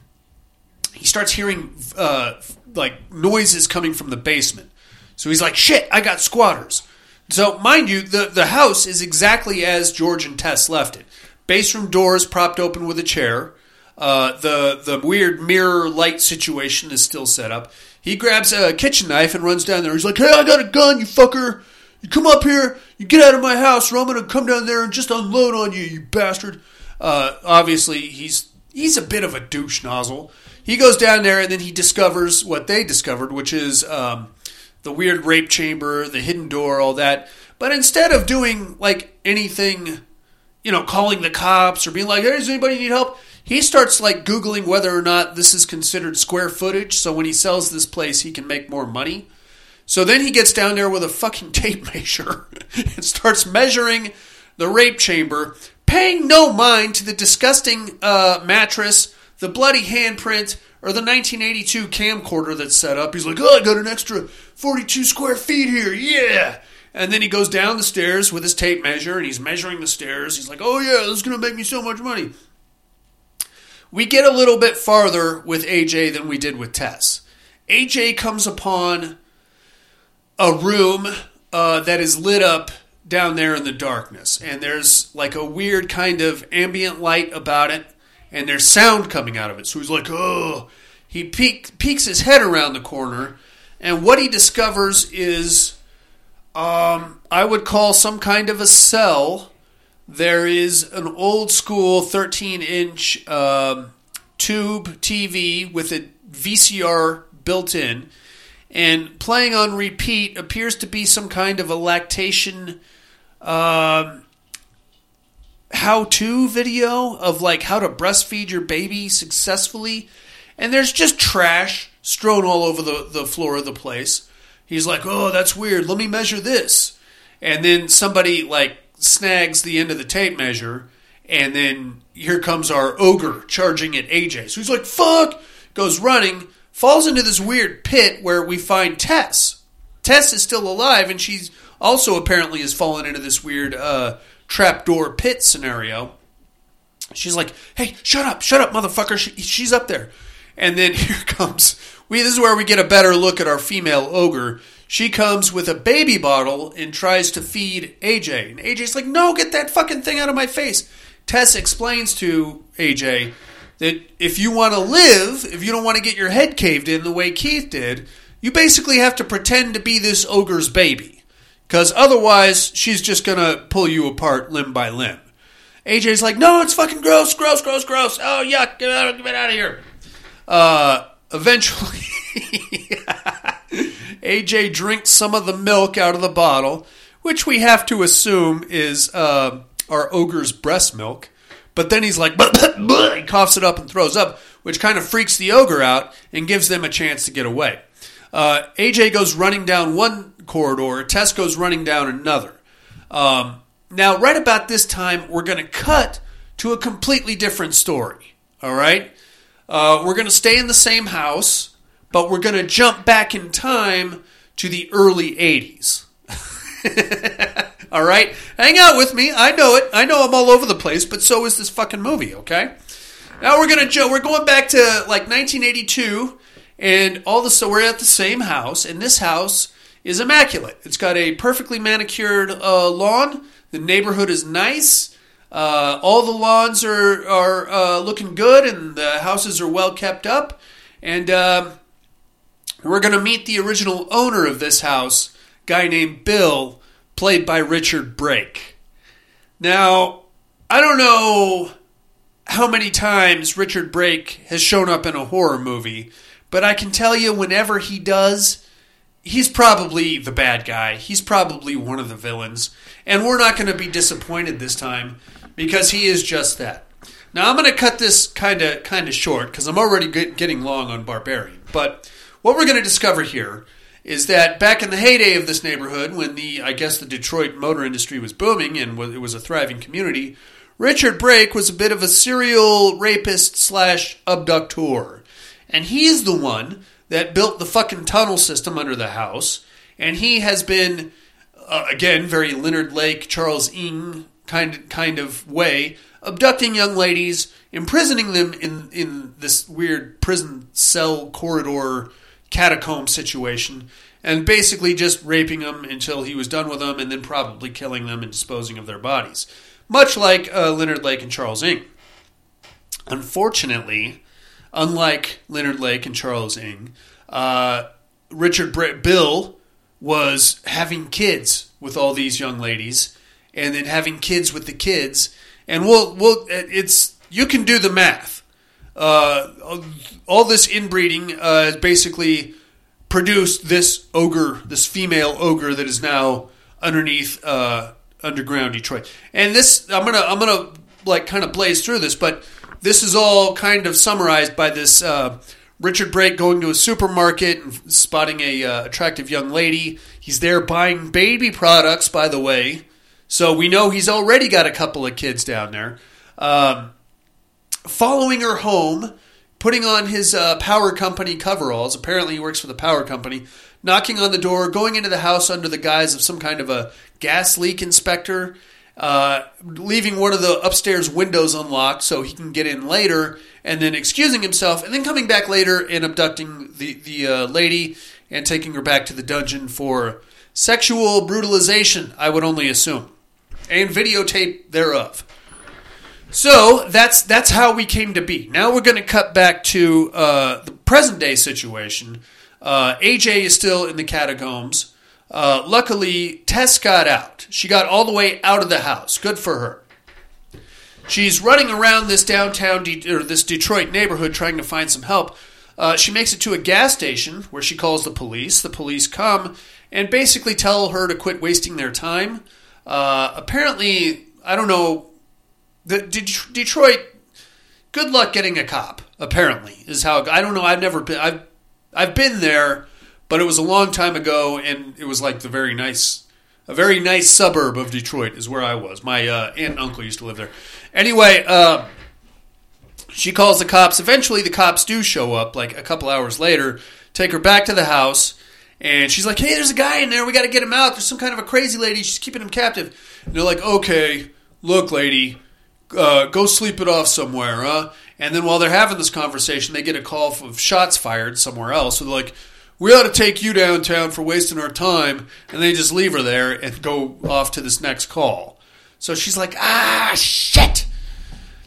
he starts hearing uh, like noises coming from the basement. So he's like, "Shit, I got squatters." So mind you, the the house is exactly as George and Tess left it. Base room doors propped open with a chair. Uh, the the weird mirror light situation is still set up. He grabs a kitchen knife and runs down there. He's like, "Hey, I got a gun, you fucker! You come up here, you get out of my house, or I'm gonna come down there and just unload on you, you bastard!" Uh, obviously, he's he's a bit of a douche nozzle. He goes down there and then he discovers what they discovered, which is um, the weird rape chamber, the hidden door, all that. But instead of doing like anything, you know, calling the cops or being like, "Hey, does anybody need help?" He starts like googling whether or not this is considered square footage. So when he sells this place, he can make more money. So then he gets down there with a fucking tape measure and starts measuring the rape chamber, paying no mind to the disgusting uh, mattress, the bloody handprint, or the 1982 camcorder that's set up. He's like, oh, I got an extra 42 square feet here, yeah. And then he goes down the stairs with his tape measure and he's measuring the stairs. He's like, oh, yeah, this is going to make me so much money. We get a little bit farther with AJ than we did with Tess. AJ comes upon a room uh, that is lit up down there in the darkness, and there's like a weird kind of ambient light about it, and there's sound coming out of it. So he's like, oh, he peek, peeks his head around the corner, and what he discovers is, um, I would call some kind of a cell. There is an old school 13 inch um, tube TV with a VCR built in, and playing on repeat appears to be some kind of a lactation um, how to video of like how to breastfeed your baby successfully. And there's just trash strewn all over the, the floor of the place. He's like, oh, that's weird. Let me measure this. And then somebody like snags the end of the tape measure. And then here comes our ogre charging at AJ. So he's like, fuck, goes running, falls into this weird pit where we find Tess. Tess is still alive, and she's also apparently has fallen into this weird uh, trapdoor pit scenario. She's like, "Hey, shut up, shut up, motherfucker! She, she's up there." And then here comes we. This is where we get a better look at our female ogre. She comes with a baby bottle and tries to feed AJ, and AJ's like, "No, get that fucking thing out of my face." Tess explains to AJ that if you want to live, if you don't want to get your head caved in the way Keith did, you basically have to pretend to be this ogre's baby. Because otherwise, she's just going to pull you apart limb by limb. AJ's like, no, it's fucking gross, gross, gross, gross. Oh, yuck, get out, get out of here. Uh, eventually, AJ drinks some of the milk out of the bottle, which we have to assume is uh, our ogre's breast milk. But then he's like, he coughs it up and throws up, which kind of freaks the ogre out and gives them a chance to get away. Uh, AJ goes running down one corridor, Tess goes running down another. Um, now, right about this time, we're going to cut to a completely different story. All right? Uh, we're going to stay in the same house, but we're going to jump back in time to the early 80s. all right? Hang out with me. I know it. I know I'm all over the place, but so is this fucking movie, okay? Now we're going to jump. We're going back to like 1982 and all the so we're at the same house, and this house is immaculate. It's got a perfectly manicured uh, lawn. The neighborhood is nice. Uh, all the lawns are are uh, looking good, and the houses are well kept up. And um, we're going to meet the original owner of this house, guy named Bill, played by Richard Brake. Now, I don't know how many times Richard Brake has shown up in a horror movie, but I can tell you whenever he does, he's probably the bad guy. He's probably one of the villains. And we're not going to be disappointed this time because he is just that. Now I'm going to cut this kind of kind of short because I'm already get, getting long on Barbarian. But what we're going to discover here is that back in the heyday of this neighborhood, when the I guess the Detroit motor industry was booming and it was a thriving community, Richard Brake was a bit of a serial rapist slash abductor. And he's the one that built the fucking tunnel system under the house. And he has been, uh, again, very Leonard Lake, Charles Ng kind kind of way, abducting young ladies, imprisoning them in in this weird prison cell corridor catacomb situation, and basically just raping them until he was done with them, and then probably killing them and disposing of their bodies, much like uh, Leonard Lake and Charles Ng. Unfortunately, unlike Leonard Lake and Charles Ng, uh, Richard Bill was having kids with all these young ladies, and then having kids with the kids, and we'll we'll it's you can do the math. Uh, all this inbreeding uh, basically produced this ogre, this female ogre that is now underneath uh, underground Detroit. And this, I'm gonna, I'm gonna like kind of blaze through this, but this is all kind of summarized by this uh, Richard Brake going to a supermarket and spotting a uh, attractive young lady. He's there buying baby products, by the way, so we know he's already got a couple of kids down there. Um, following her home, putting on his uh, power company coveralls. Apparently, he works for the power company. Knocking on the door, going into the house under the guise of some kind of a gas leak inspector, uh, leaving one of the upstairs windows unlocked so he can get in later, and then excusing himself, and then coming back later and abducting the the uh, lady and taking her back to the dungeon for sexual brutalization. I would only assume, and videotape thereof. So that's that's how we came to be. Now we're going to cut back to uh, the present day situation. Uh, AJ is still in the catacombs. Uh, luckily, Tess got out. She got all the way out of the house. Good for her. She's running around this downtown De- or this Detroit neighborhood trying to find some help. Uh, she makes it to a gas station where she calls the police. The police come and basically tell her to quit wasting their time. Uh, apparently, I don't know. The De- Detroit. Good luck getting a cop. Apparently, is how I don't know. I've never been. I've I've been there, but it was a long time ago, and it was like the very nice, a very nice suburb of Detroit is where I was. My uh, aunt and uncle used to live there. Anyway, uh, she calls the cops. Eventually, the cops do show up, like a couple hours later, take her back to the house, and she's like, "Hey, there's a guy in there. We got to get him out. There's some kind of a crazy lady. She's keeping him captive." And they're like, "Okay, look, lady, uh, go sleep it off somewhere, huh?" And then while they're having this conversation, they get a call of shots fired somewhere else. So they're like, "We ought to take you downtown for wasting our time," and they just leave her there and go off to this next call. So she's like, "Ah, shit."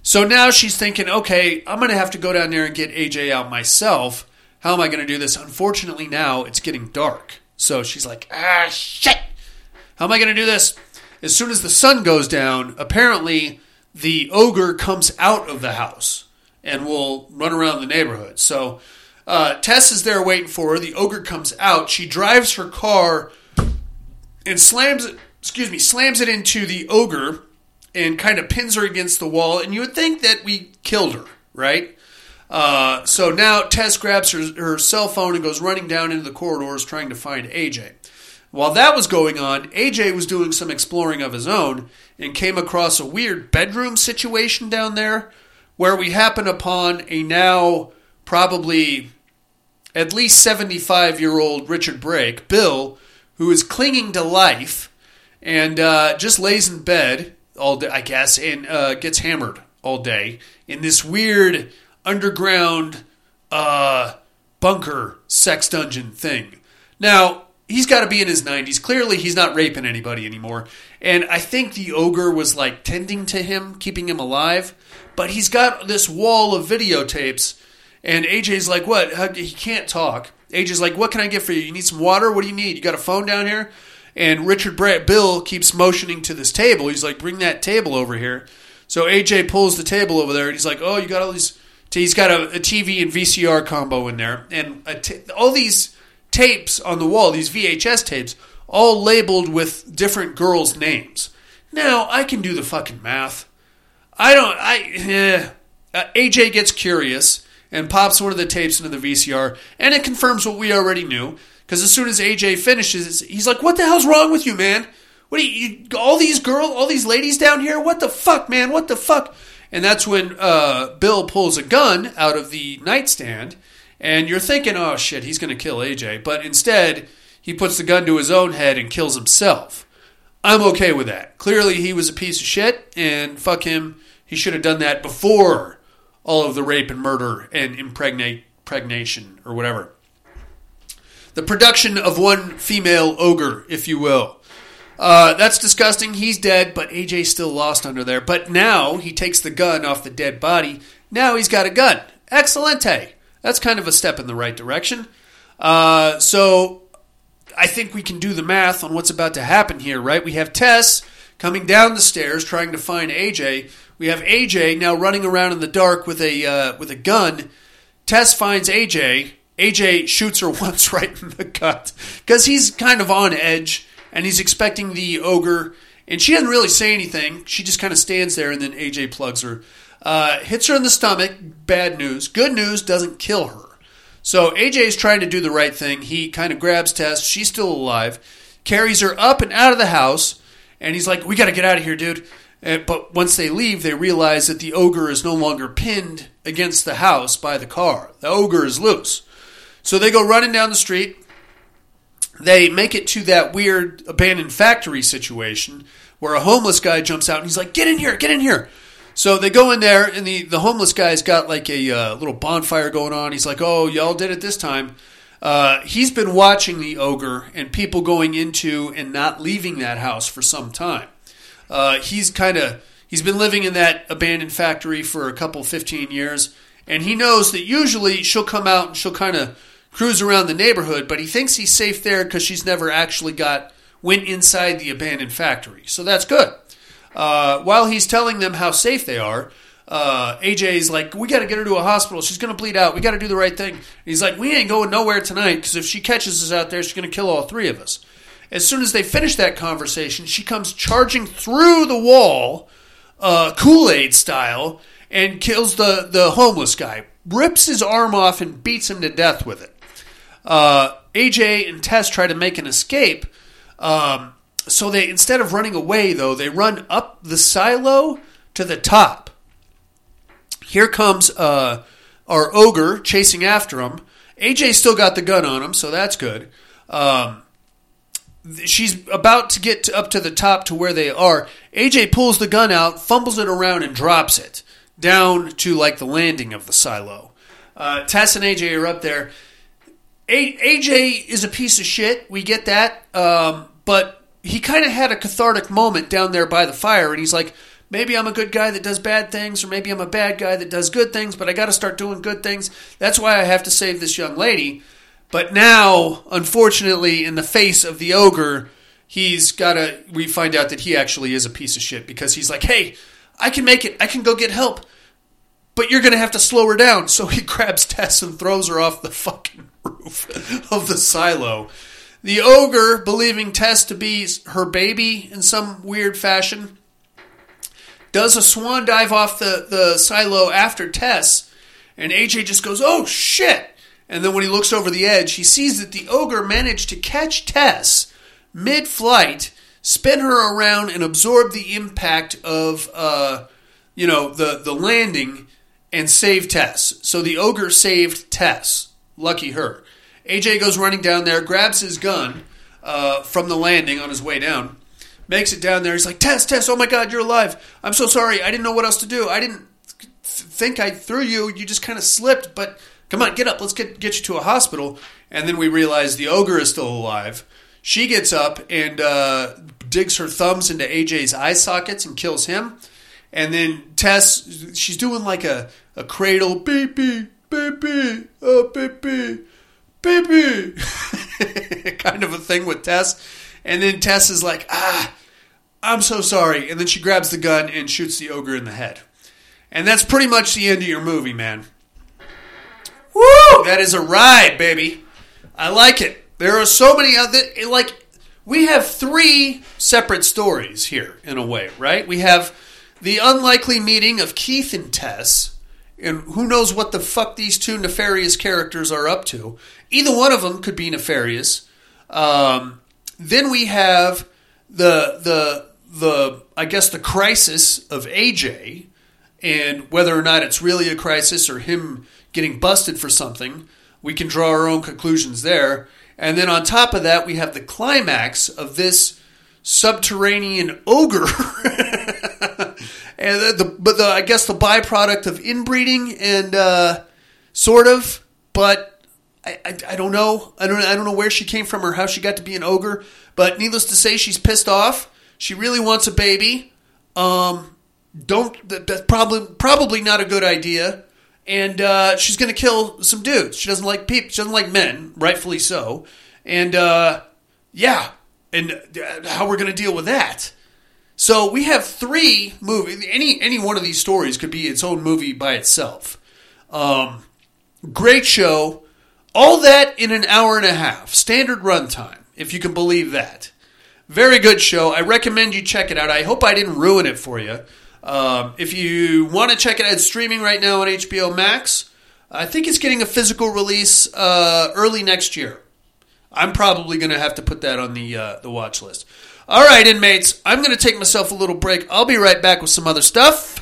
So now she's thinking, okay, I'm going to have to go down there and get AJ out myself. How am I going to do this? Unfortunately, now it's getting dark. So she's like, ah, shit. How am I going to do this? As soon as the sun goes down, apparently the ogre comes out of the house and will run around the neighborhood. So uh, Tess is there waiting for her. The ogre comes out. She drives her car and slams it, excuse me, slams it into the ogre and kind of pins her against the wall. And you would think that we killed her, right? Uh, so now Tess grabs her, her cell phone and goes running down into the corridors trying to find AJ. While that was going on, AJ was doing some exploring of his own and came across a weird bedroom situation down there where we happen upon a now probably at least 75 year old Richard Brake, Bill, who is clinging to life and uh, just lays in bed all day, I guess, and uh, gets hammered all day in this weird underground uh, bunker sex dungeon thing. Now, he's got to be in his 90s. Clearly, he's not raping anybody anymore. And I think the ogre was like tending to him, keeping him alive. But he's got this wall of videotapes. And AJ's like, What? How, he can't talk. AJ's like, What can I get for you? You need some water? What do you need? You got a phone down here? And Richard Brett Bill keeps motioning to this table. He's like, "Bring that table over here." So AJ pulls the table over there, and he's like, "Oh, you got all these." He's got a, a TV and VCR combo in there, and all these tapes on the wall, these VHS tapes, all labeled with different girls' names. Now I can do the fucking math. I don't. I eh. uh, AJ gets curious and pops one of the tapes into the VCR, and it confirms what we already knew. Because as soon as AJ finishes, he's like, "What the hell's wrong with you, man? What are you, you all these girls, all these ladies down here? What the fuck, man? What the fuck?" And that's when uh, Bill pulls a gun out of the nightstand, and you're thinking, "Oh shit, he's to kill AJ," but instead he puts the gun to his own head and kills himself. I'm okay with that. Clearly, he was a piece of shit, and fuck him. He should have done that before all of the rape and murder and impregnate impregnation or whatever the production of one female ogre, if you will. Uh, that's disgusting. He's dead, but AJ's still lost under there. But now he takes the gun off the dead body. Now he's got a gun. Excelente. That's kind of a step in the right direction. Uh, so I think we can do the math on what's about to happen here, right? We have Tess coming down the stairs trying to find AJ. We have AJ now running around in the dark with a uh, with a gun. Tess finds AJ AJ shoots her once right in the gut because he's kind of on edge and he's expecting the ogre. And she doesn't really say anything. She just kind of stands there, and then AJ plugs her, uh, hits her in the stomach. Bad news. Good news doesn't kill her. So AJ is trying to do the right thing. He kind of grabs Tess. She's still alive, carries her up and out of the house, and he's like, "We got to get out of here, dude." And, but once they leave, they realize that the ogre is no longer pinned against the house by the car. The ogre is loose. So they go running down the street. They make it to that weird abandoned factory situation where a homeless guy jumps out and he's like, "Get in here! Get in here!" So they go in there, and the, the homeless guy's got like a uh, little bonfire going on. He's like, "Oh, y'all did it this time." Uh, he's been watching the ogre and people going into and not leaving that house for some time. Uh, he's kind of he's been living in that abandoned factory for a couple 15 years, and he knows that usually she'll come out and she'll kind of cruise around the neighborhood, but he thinks he's safe there because she's never actually got went inside the abandoned factory. So that's good. Uh, while he's telling them how safe they are, uh, AJ's like, "We got to get her to a hospital. She's going to bleed out. We got to do the right thing." And he's like, "We ain't going nowhere tonight because if she catches us out there, she's going to kill all three of us." As soon as they finish that conversation, she comes charging through the wall, uh, Kool Aid style, and kills the the homeless guy. Rips his arm off and beats him to death with it. Uh, AJ and Tess try to make an escape. Um, so they instead of running away though, they run up the silo to the top. Here comes uh, our ogre chasing after him. AJ still got the gun on him, so that's good. Um, she's about to get to, up to the top to where they are. AJ pulls the gun out, fumbles it around, and drops it down to like the landing of the silo. Uh, Tess and AJ are up there. A- AJ is a piece of shit. We get that. Um, but he kind of had a cathartic moment down there by the fire, and he's like, maybe I'm a good guy that does bad things, or maybe I'm a bad guy that does good things, but I got to start doing good things. That's why I have to save this young lady. But now, unfortunately, in the face of the ogre, he's got to. We find out that he actually is a piece of shit because he's like, hey, I can make it. I can go get help but you're going to have to slow her down. So he grabs Tess and throws her off the fucking roof of the silo. The ogre, believing Tess to be her baby in some weird fashion, does a swan dive off the, the silo after Tess, and AJ just goes, oh shit! And then when he looks over the edge, he sees that the ogre managed to catch Tess mid flight, spin her around, and absorb the impact of, uh, you know, the, the landing and save Tess. So the ogre saved Tess. Lucky her. AJ goes running down there, grabs his gun uh, from the landing on his way down, makes it down there. He's like, Tess, Tess, oh my God, you're alive. I'm so sorry. I didn't know what else to do. I didn't th- think I threw you. You just kind of slipped, but come on, get up. Let's get, get you to a hospital. And then we realize the ogre is still alive. She gets up and uh, digs her thumbs into AJ's eye sockets and kills him. And then Tess, she's doing like a, a cradle, baby, baby, oh, baby, baby, kind of a thing with Tess. And then Tess is like, ah, I'm so sorry. And then she grabs the gun and shoots the ogre in the head. And that's pretty much the end of your movie, man. Woo! That is a ride, baby. I like it. There are so many other, like, we have three separate stories here, in a way, right? We have the unlikely meeting of Keith and Tess, and who knows what the fuck these two nefarious characters are up to. Either one of them could be nefarious. Um, then we have the the the I guess the crisis of AJ, and whether or not it's really a crisis or him getting busted for something. We can draw our own conclusions there. And then on top of that, we have the climax of this subterranean ogre and the, the but the I guess the byproduct of inbreeding and uh, sort of, but I, I, I don't know I don't I don't know where she came from or how she got to be an ogre. But needless to say, she's pissed off. She really wants a baby. Um, don't that, that's probably probably not a good idea. And uh, she's gonna kill some dudes. She doesn't like people. She doesn't like men, rightfully so. And uh, yeah, and uh, how we're gonna deal with that. So we have three movies. Any any one of these stories could be its own movie by itself. Um, great show. All that in an hour and a half, standard runtime, if you can believe that. Very good show. I recommend you check it out. I hope I didn't ruin it for you. Um, if you want to check it out, it's streaming right now on HBO Max. I think it's getting a physical release uh, early next year. I'm probably going to have to put that on the uh, the watch list. All right, inmates, I'm going to take myself a little break. I'll be right back with some other stuff.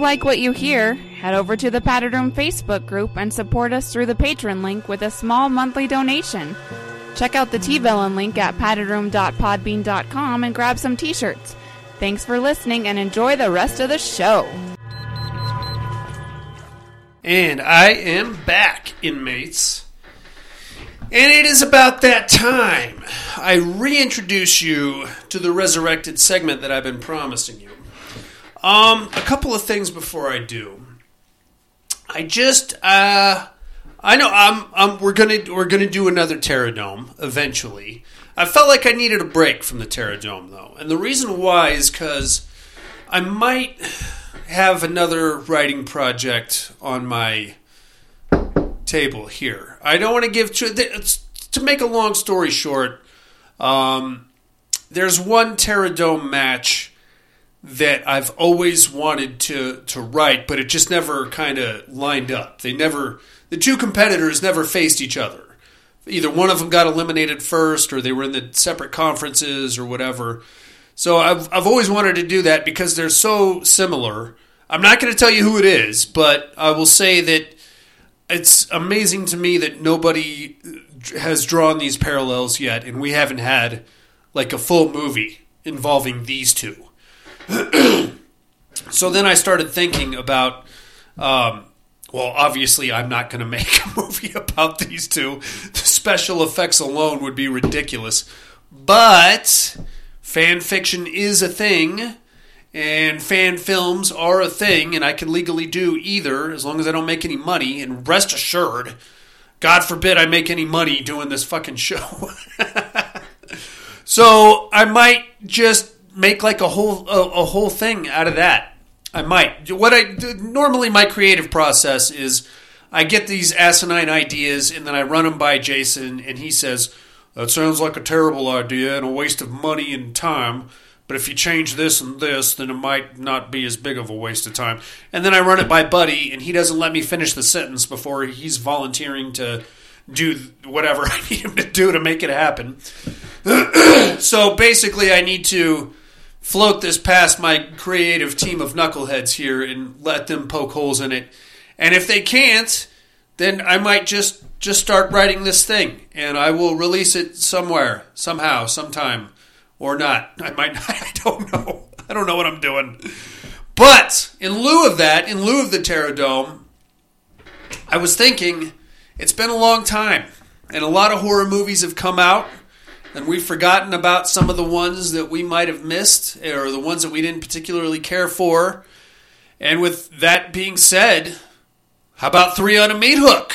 Like what you hear, head over to the Padded Room Facebook group and support us through the Patreon link with a small monthly donation. Check out the T-Villain link at paddedroom.podbean.com and grab some t-shirts. Thanks for listening and enjoy the rest of the show. And I am back, inmates. And it is about that time. I reintroduce you to the resurrected segment that I've been promising you. Um, a couple of things before I do. I just uh I know I'm, I'm we're gonna we're gonna do another Terradome eventually. I felt like I needed a break from the Terradome though, and the reason why is because I might have another writing project on my table here. I don't want to give too. To make a long story short, um, there's one Terradome match that I've always wanted to to write, but it just never kind of lined up. They never the two competitors never faced each other. Either one of them got eliminated first, or they were in the separate conferences, or whatever. So I've I've always wanted to do that because they're so similar. I'm not going to tell you who it is, but I will say that it's amazing to me that nobody has drawn these parallels yet, and we haven't had like a full movie involving these two. so then I started thinking about, um, well, obviously I'm not going to make a movie about these two. The special effects alone would be ridiculous. But fan fiction is a thing, and fan films are a thing, and I can legally do either as long as I don't make any money. And rest assured, God forbid I make any money doing this fucking show. so I might just make like a whole a, a, whole thing out of that. I might. What I normally my creative process is I get these asinine ideas and then I run them by Jason and he says that sounds like a terrible idea and a waste of money and time. But if you change this and this, then it might not be as big of a waste of time. And then I run it by Buddy, and he doesn't let me finish the sentence before he's volunteering to do whatever I need him to do to make it happen. so basically, I need to float this past my creative team of knuckleheads here and let them poke holes in it. And if they can't, then I might just just start writing this thing and I will release it somewhere, somehow, sometime or not. I might not, I don't know. I don't know what I'm doing. But in lieu of that, in lieu of the Terradome, I was thinking it's been a long time and a lot of horror movies have come out and we've forgotten about some of the ones that we might have missed or the ones that we didn't particularly care for. And with that being said, how about three on a meat hook?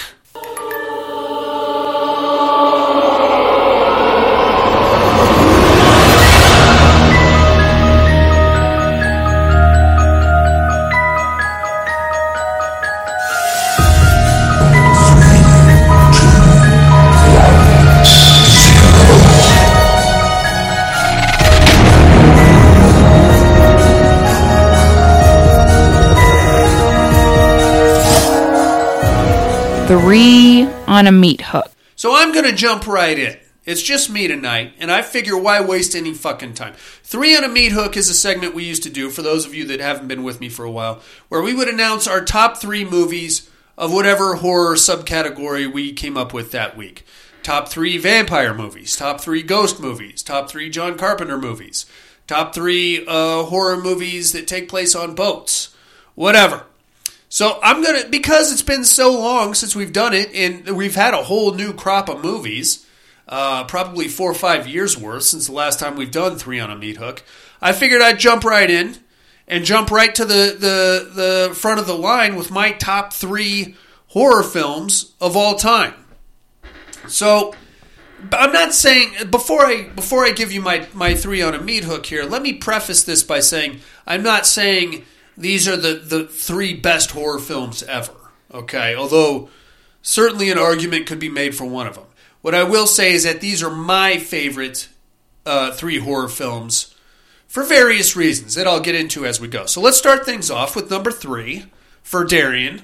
Three on a meat hook. So I'm going to jump right in. It's just me tonight, and I figure why waste any fucking time? Three on a meat hook is a segment we used to do for those of you that haven't been with me for a while, where we would announce our top three movies of whatever horror subcategory we came up with that week. Top three vampire movies, top three ghost movies, top three John Carpenter movies, top three uh, horror movies that take place on boats, whatever. So I'm gonna because it's been so long since we've done it, and we've had a whole new crop of movies, uh, probably four or five years worth since the last time we've done three on a meat hook. I figured I'd jump right in and jump right to the the the front of the line with my top three horror films of all time. So I'm not saying before I before I give you my my three on a meat hook here. Let me preface this by saying I'm not saying these are the, the three best horror films ever. Okay, although certainly an argument could be made for one of them. What I will say is that these are my favorite uh, three horror films for various reasons that I'll get into as we go. So let's start things off with number three for Darian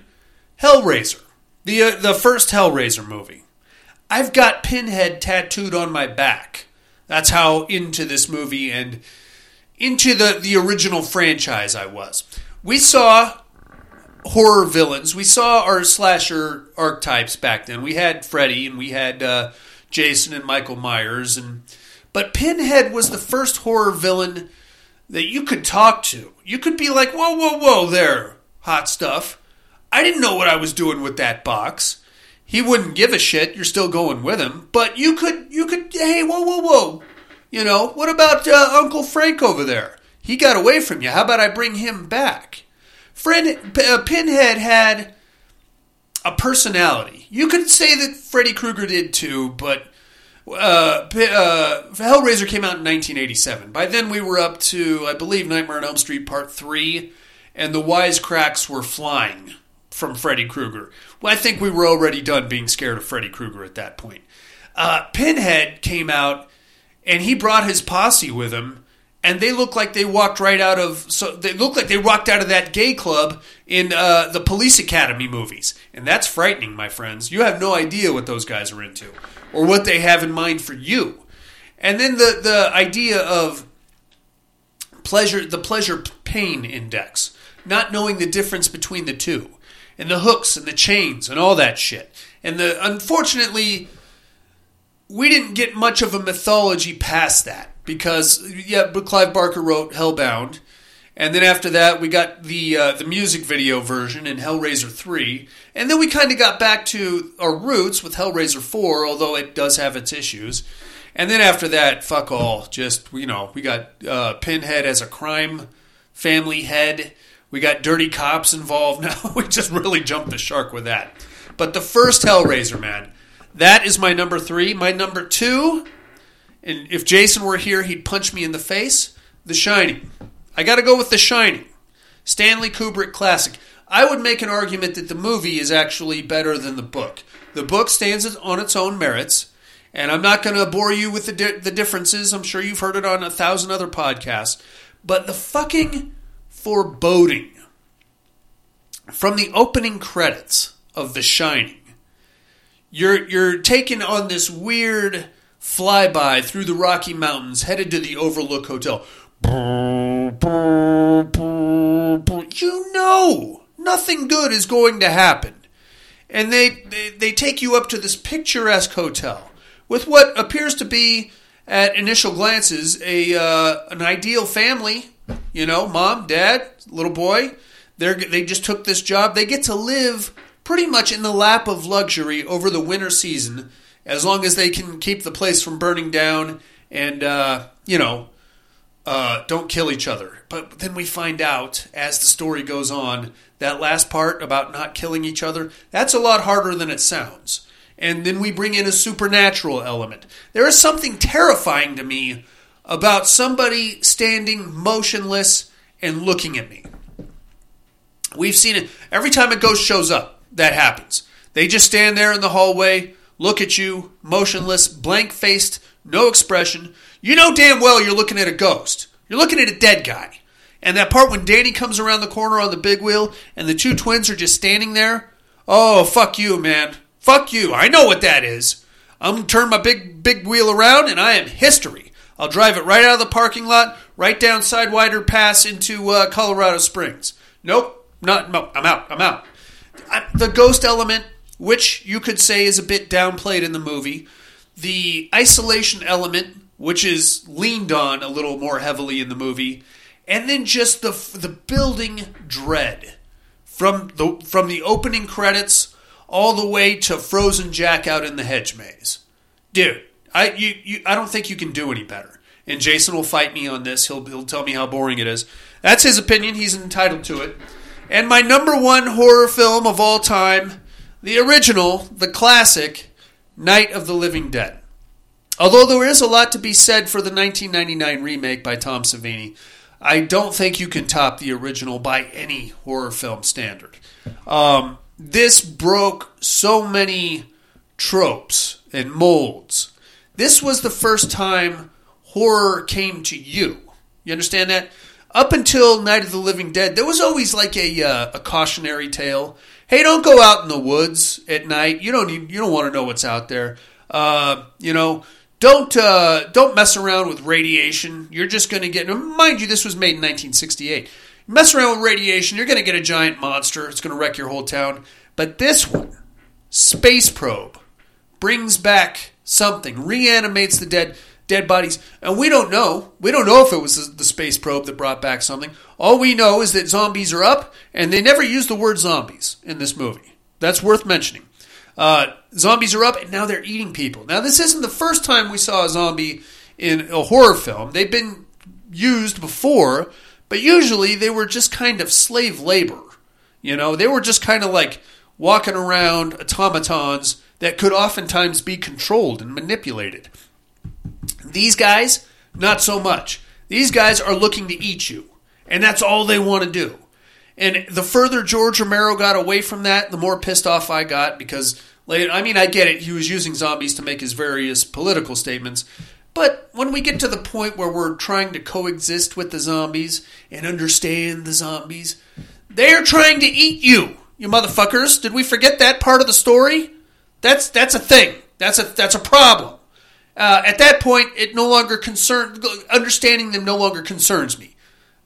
Hellraiser, the, uh, the first Hellraiser movie. I've got Pinhead tattooed on my back. That's how into this movie and into the the original franchise I was. We saw horror villains. We saw our slasher archetypes back then. We had Freddy and we had uh, Jason and Michael Myers and but Pinhead was the first horror villain that you could talk to. You could be like, "Whoa, whoa, whoa, there, hot stuff." I didn't know what I was doing with that box. He wouldn't give a shit. You're still going with him, but you could, you could. Hey, whoa, whoa, whoa. You know what about uh, Uncle Frank over there? He got away from you. How about I bring him back? Fred, P- uh, Pinhead had a personality. You could say that Freddy Krueger did too, but uh, uh, Hellraiser came out in 1987. By then, we were up to, I believe, Nightmare on Elm Street Part 3, and the wisecracks were flying from Freddy Krueger. Well, I think we were already done being scared of Freddy Krueger at that point. Uh, Pinhead came out, and he brought his posse with him, and they looked like they walked right out of. So they looked like they walked out of that gay club in uh, the Police Academy movies, and that's frightening, my friends. You have no idea what those guys are into, or what they have in mind for you. And then the the idea of pleasure, the pleasure pain index, not knowing the difference between the two, and the hooks and the chains and all that shit. And the unfortunately, we didn't get much of a mythology past that because yeah, but Clive Barker wrote Hellbound, and then after that we got the uh, the music video version in Hellraiser three, and then we kind of got back to our roots with Hellraiser four, although it does have its issues. And then after that, fuck all. Just you know, we got uh, Pinhead as a crime family head. We got dirty cops involved now. we just really jumped the shark with that. But the first Hellraiser, man, that is my number three. My number two, and if Jason were here, he'd punch me in the face. The Shining. I got to go with The Shining. Stanley Kubrick classic. I would make an argument that the movie is actually better than the book. The book stands on its own merits, and I'm not going to bore you with the di- the differences. I'm sure you've heard it on a thousand other podcasts. But the fucking foreboding from the opening credits of The Shining you're you're taken on this weird flyby through the Rocky Mountains, headed to the Overlook Hotel. You know nothing good is going to happen, and they they, they take you up to this picturesque hotel with what appears to be, at initial glances, a uh, an ideal family. You know, mom, dad, little boy. They they just took this job. They get to live pretty much in the lap of luxury over the winter season, as long as they can keep the place from burning down and, uh, you know, uh, don't kill each other. But then we find out, as the story goes on, that last part about not killing each other, that's a lot harder than it sounds. And then we bring in a supernatural element. There is something terrifying to me about somebody standing motionless and looking at me. We've seen it every time a ghost shows up that happens. They just stand there in the hallway, look at you, motionless, blank faced, no expression. You know damn well you're looking at a ghost. You're looking at a dead guy. And that part when Danny comes around the corner on the big wheel and the two twins are just standing there, oh, fuck you, man. Fuck you. I know what that is. I'm going to turn my big, big wheel around and I am history. I'll drive it right out of the parking lot, right down Sidewinder Pass into uh, Colorado Springs. Nope, not, no, I'm out, I'm out the ghost element, which you could say is a bit downplayed in the movie, the isolation element, which is leaned on a little more heavily in the movie, and then just the the building dread from the from the opening credits all the way to Frozen Jack out in the hedge maze. Dude, I you, you I don't think you can do any better. And Jason will fight me on this. He'll he'll tell me how boring it is. That's his opinion. He's entitled to it. And my number one horror film of all time, the original, the classic, Night of the Living Dead. Although there is a lot to be said for the 1999 remake by Tom Savini, I don't think you can top the original by any horror film standard. Um, this broke so many tropes and molds. This was the first time horror came to you. You understand that? Up until Night of the Living Dead, there was always like a uh, a cautionary tale. Hey, don't go out in the woods at night. You don't need, you don't want to know what's out there. Uh, you know, don't uh, don't mess around with radiation. You're just going to get. Mind you, this was made in 1968. You mess around with radiation, you're going to get a giant monster. It's going to wreck your whole town. But this one, space probe, brings back something, reanimates the dead dead bodies, and we don't know. We don't know if it was the, space probe that brought back something. All we know is that zombies are up, and they never use the word zombies in this movie. That's worth mentioning. Uh, zombies are up, and now they're eating people. Now, this isn't the first time we saw a zombie in a horror film. They've been used before, but usually they were just kind of slave labor. You know, they were just kind of like walking around automatons that could oftentimes be controlled and manipulated. These guys, not so much. These guys are looking to eat you, and that's all they want to do. And the further George Romero got away from that, the more pissed off I got because, later, I mean, I get it. He was using zombies to make his various political statements. But when we get to the point where we're trying to coexist with the zombies and understand the zombies, they're trying to eat you, you motherfuckers. Did we forget that part of the story? That's that's a thing. That's a that's a problem. Uh, at that point, it no longer concern understanding them no longer concerns me.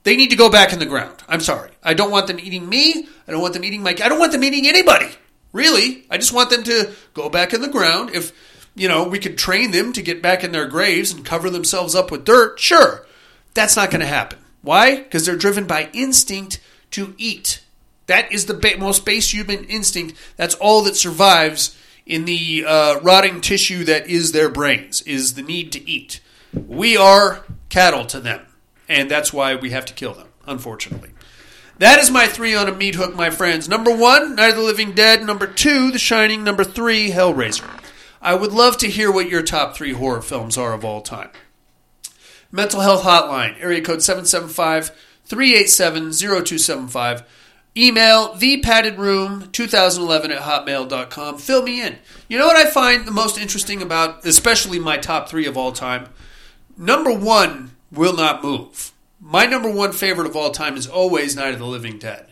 They need to go back in the ground. I'm sorry. I don't want them eating me. I don't want them eating my. I don't want them eating anybody. Really, I just want them to go back in the ground. If you know we could train them to get back in their graves and cover themselves up with dirt, sure. That's not going to happen. Why? Because they're driven by instinct to eat. That is the most base human instinct. That's all that survives in the uh, rotting tissue that is their brains, is the need to eat. We are cattle to them, and that's why we have to kill them, unfortunately. That is my three on a meat hook, my friends. Number one, Night of the Living Dead. Number two, The Shining. Number three, Hellraiser. I would love to hear what your top three horror films are of all time. Mental Health Hotline, area code 775 387 0275. Email thepaddedroom2011 at hotmail.com. Fill me in. You know what I find the most interesting about, especially my top three of all time? Number one will not move. My number one favorite of all time is always Night of the Living Dead.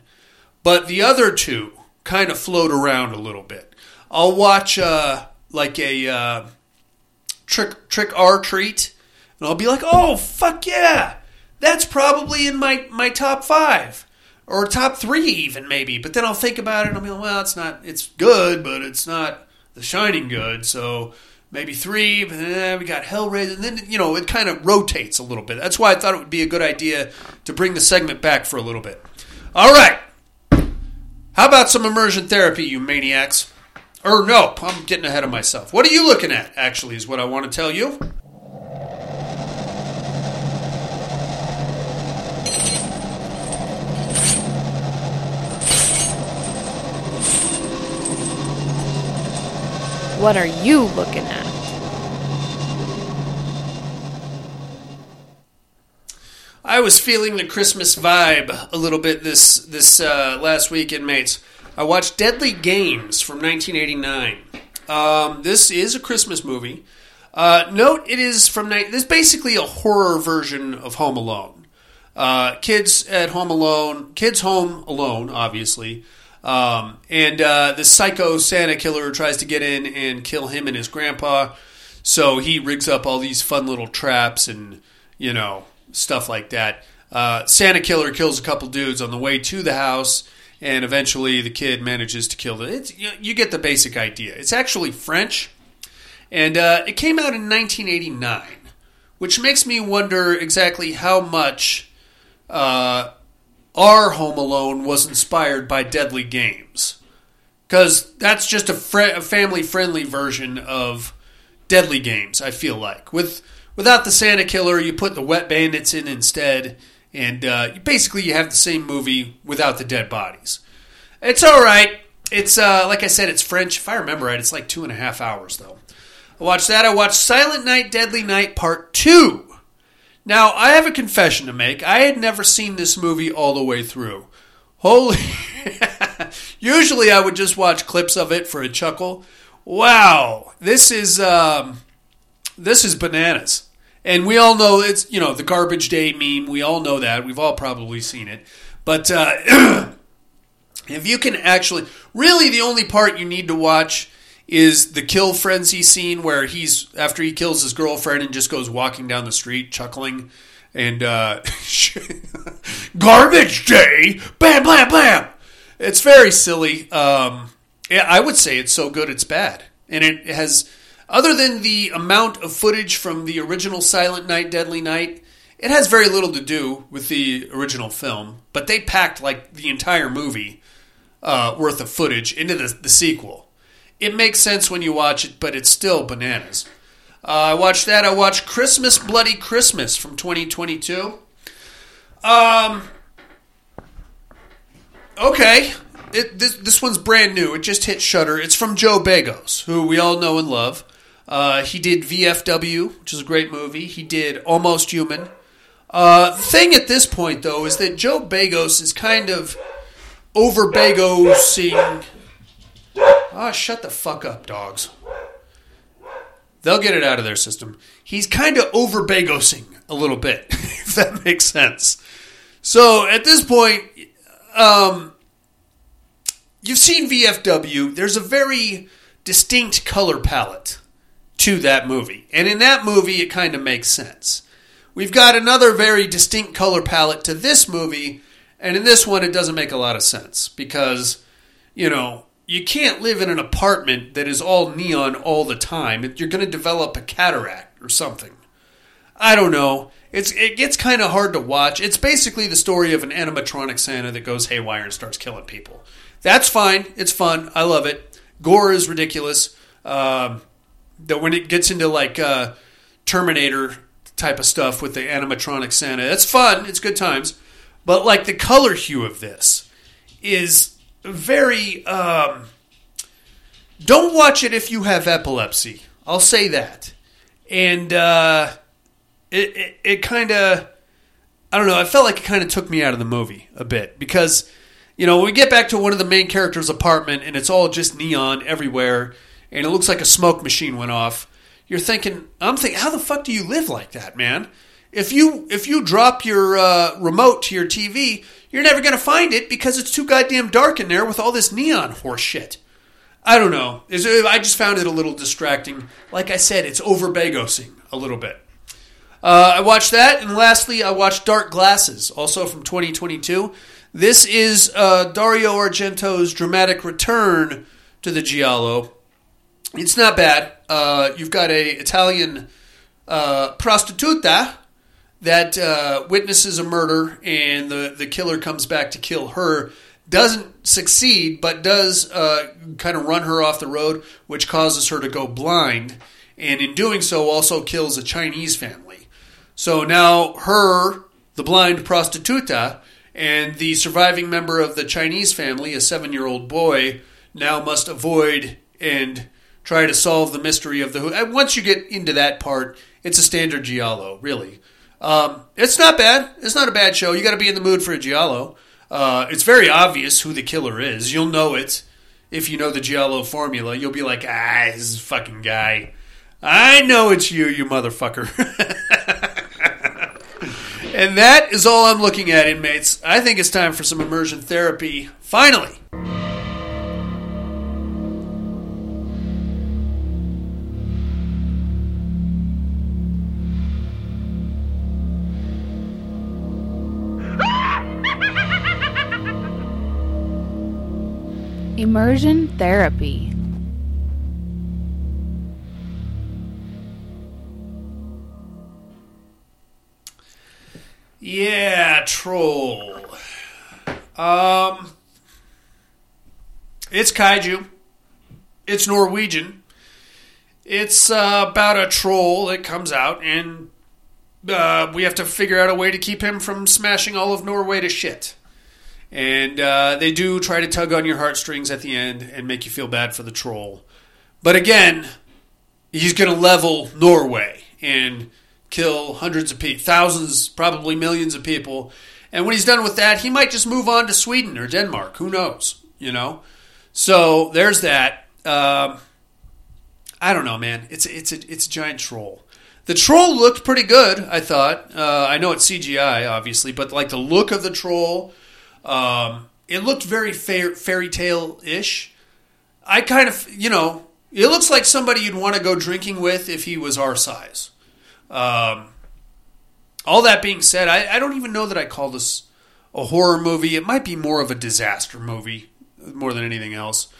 But the other two kind of float around a little bit. I'll watch uh, like a uh, trick trick or treat, and I'll be like, "Oh fuck yeah, that's probably in my my top five or top three even maybe." But then I'll think about it and I'll be like, "Well, it's not. It's good, but it's not The Shining good." So maybe three. But then eh, we got Hellraiser, and then you know it kind of rotates a little bit. That's why I thought it would be a good idea to bring the segment back for a little bit. All right. How about some immersion therapy, you maniacs? Or no, I'm getting ahead of myself. What are you looking at, actually, is what I want to tell you. What are you looking at? I was feeling the Christmas vibe a little bit this this uh, last week, inmates. I watched Deadly Games from 1989. Um, this is a Christmas movie. Uh, note it is from ni- this is basically a horror version of Home Alone. Uh, kids at home alone, kids home alone, obviously, um, and uh, the psycho Santa killer tries to get in and kill him and his grandpa. So he rigs up all these fun little traps and you know stuff like that. Uh, Santa killer kills a couple dudes on the way to the house, and eventually the kid manages to kill the. It's, you, you get the basic idea. It's actually French, and uh, it came out in 1989, which makes me wonder exactly how much uh, our Home Alone was inspired by Deadly Games, because that's just a, fr- a family-friendly version of Deadly Games. I feel like with without the Santa killer, you put the Wet Bandits in instead, and uh, basically you have the same movie without the dead bodies. It's all right. It's uh, like I said, it's French. If I remember right, it's like two and a half hours though. I watched that. I watched Silent Night, Deadly Night Part Two. Now I have a confession to make. I had never seen this movie all the way through. Holy! Usually I would just watch clips of it for a chuckle. Wow, this is um, this is bananas. And we all know it's you know the garbage day meme. We all know that. We've all probably seen it. But uh, if you can actually, really, the only part you need to watch is the kill frenzy scene where he's after he kills his girlfriend and just goes walking down the street chuckling and uh, garbage day, bam, bam, bam. It's very silly. Um, yeah, I would say it's so good it's bad, and it has. Other than the amount of footage from the original Silent Night, Deadly Night, it has very little to do with the original film. But they packed like the entire movie uh, worth of footage into the, the sequel. It makes sense when you watch it, but it's still bananas. Uh, I watched that. I watched Christmas Bloody Christmas from 2022. Um. Okay, it, this this one's brand new. It just hit Shudder. It's from Joe Begos, who we all know and love. Uh, he did VFW, which is a great movie. He did Almost Human. Uh, thing at this point, though, is that Joe Begos is kind of over Begosing. Ah, shut the fuck up, dogs. They'll get it out of their system. He's kind of over Begosing a little bit, if that makes sense. So at this point, um, you've seen VFW. There's a very distinct color palette to that movie. And in that movie, it kind of makes sense. We've got another very distinct color palette to this movie. And in this one, it doesn't make a lot of sense because, you know, you can't live in an apartment that is all neon all the time. You're going to develop a cataract or something. I don't know. It's it gets kind of hard to watch. It's basically the story of an animatronic Santa that goes haywire and starts killing people. That's fine. It's fun. I love it. Gore is ridiculous. Um, that when it gets into like uh, Terminator type of stuff with the animatronic Santa, that's fun. It's good times. But like the color hue of this is very. Um, don't watch it if you have epilepsy. I'll say that. And uh, it it, it kind of I don't know. I felt like it kind of took me out of the movie a bit because you know we get back to one of the main characters' apartment and it's all just neon everywhere and it looks like a smoke machine went off. You're thinking, I'm thinking, how the fuck do you live like that, man? If you if you drop your uh, remote to your TV, you're never gonna find it because it's too goddamn dark in there with all this neon horse shit. I don't know. I just found it a little distracting. Like I said, it's over Begosing a little bit. Uh, I watched that, and lastly, I watched Dark Glasses, also from 2022. This is uh, Dario Argento's dramatic return to the Giallo. It's not bad. Uh, you've got a Italian uh, prostituta that uh, witnesses a murder, and the the killer comes back to kill her. Doesn't succeed, but does uh, kind of run her off the road, which causes her to go blind, and in doing so, also kills a Chinese family. So now her, the blind prostituta, and the surviving member of the Chinese family, a seven year old boy, now must avoid and try to solve the mystery of the who. Once you get into that part, it's a standard Giallo, really. Um, it's not bad. It's not a bad show. You got to be in the mood for a Giallo. Uh, it's very obvious who the killer is. You'll know it if you know the Giallo formula. You'll be like, ah, this fucking guy. I know it's you, you motherfucker. and that is all I'm looking at, inmates. I think it's time for some immersion therapy. Finally. Immersion therapy. Yeah, troll. Um, it's kaiju. It's Norwegian. It's uh, about a troll that comes out, and uh, we have to figure out a way to keep him from smashing all of Norway to shit. And uh, they do try to tug on your heartstrings at the end and make you feel bad for the troll. But again, he's going to level Norway and kill hundreds of people, thousands, probably millions of people. And when he's done with that, he might just move on to Sweden or Denmark. Who knows? You know. So there's that. Um, I don't know, man. It's it's a it's a giant troll. The troll looked pretty good. I thought. Uh, I know it's CGI, obviously, but like the look of the troll, um, it looked very fair, fairy tale ish. I kind of, you know, It looks like somebody you'd want to go drinking with if he was our size. Um, all that being said, I, I don't even know that I call this a horror movie. It might be more of a disaster movie more than anything else.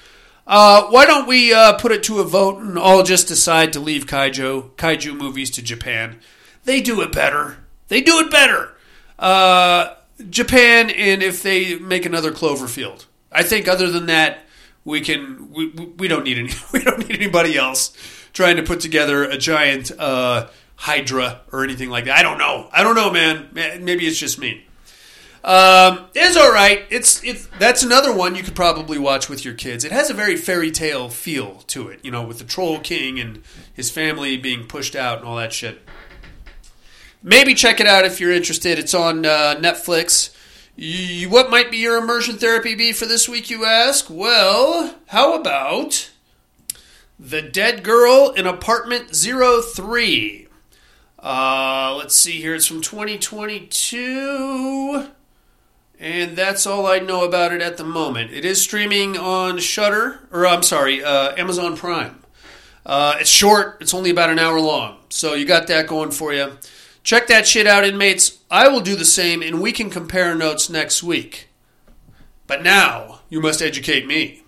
Uh, why don't we uh, put it to a vote and all just decide to leave kaiju kaiju movies to Japan? They do it better. They do it better. Uh, Japan, and if they make another Cloverfield, I think other than that, we can. We, we don't need any. We don't need anybody else trying to put together a giant uh, Hydra or anything like that. I don't know. I don't know, man. Maybe it's just me. Um, it's all right. It's it's that's another one you could probably watch with your kids. It has a very fairy tale feel to it, you know, with the Troll King and his family being pushed out and all that shit. Maybe check it out if you're interested. It's on uh, Netflix. You, what might be your immersion therapy be for this week, you ask? Well, how about The Dead Girl in Apartment 03? Uh, let's see here. It's from 2022. And that's all I know about it at the moment. It is streaming on Shudder, or I'm sorry, uh, Amazon Prime. Uh, it's short. It's only about an hour long, so you got that going for you. Check that shit out, inmates. I will do the same, and we can compare notes next week. But now you must educate me.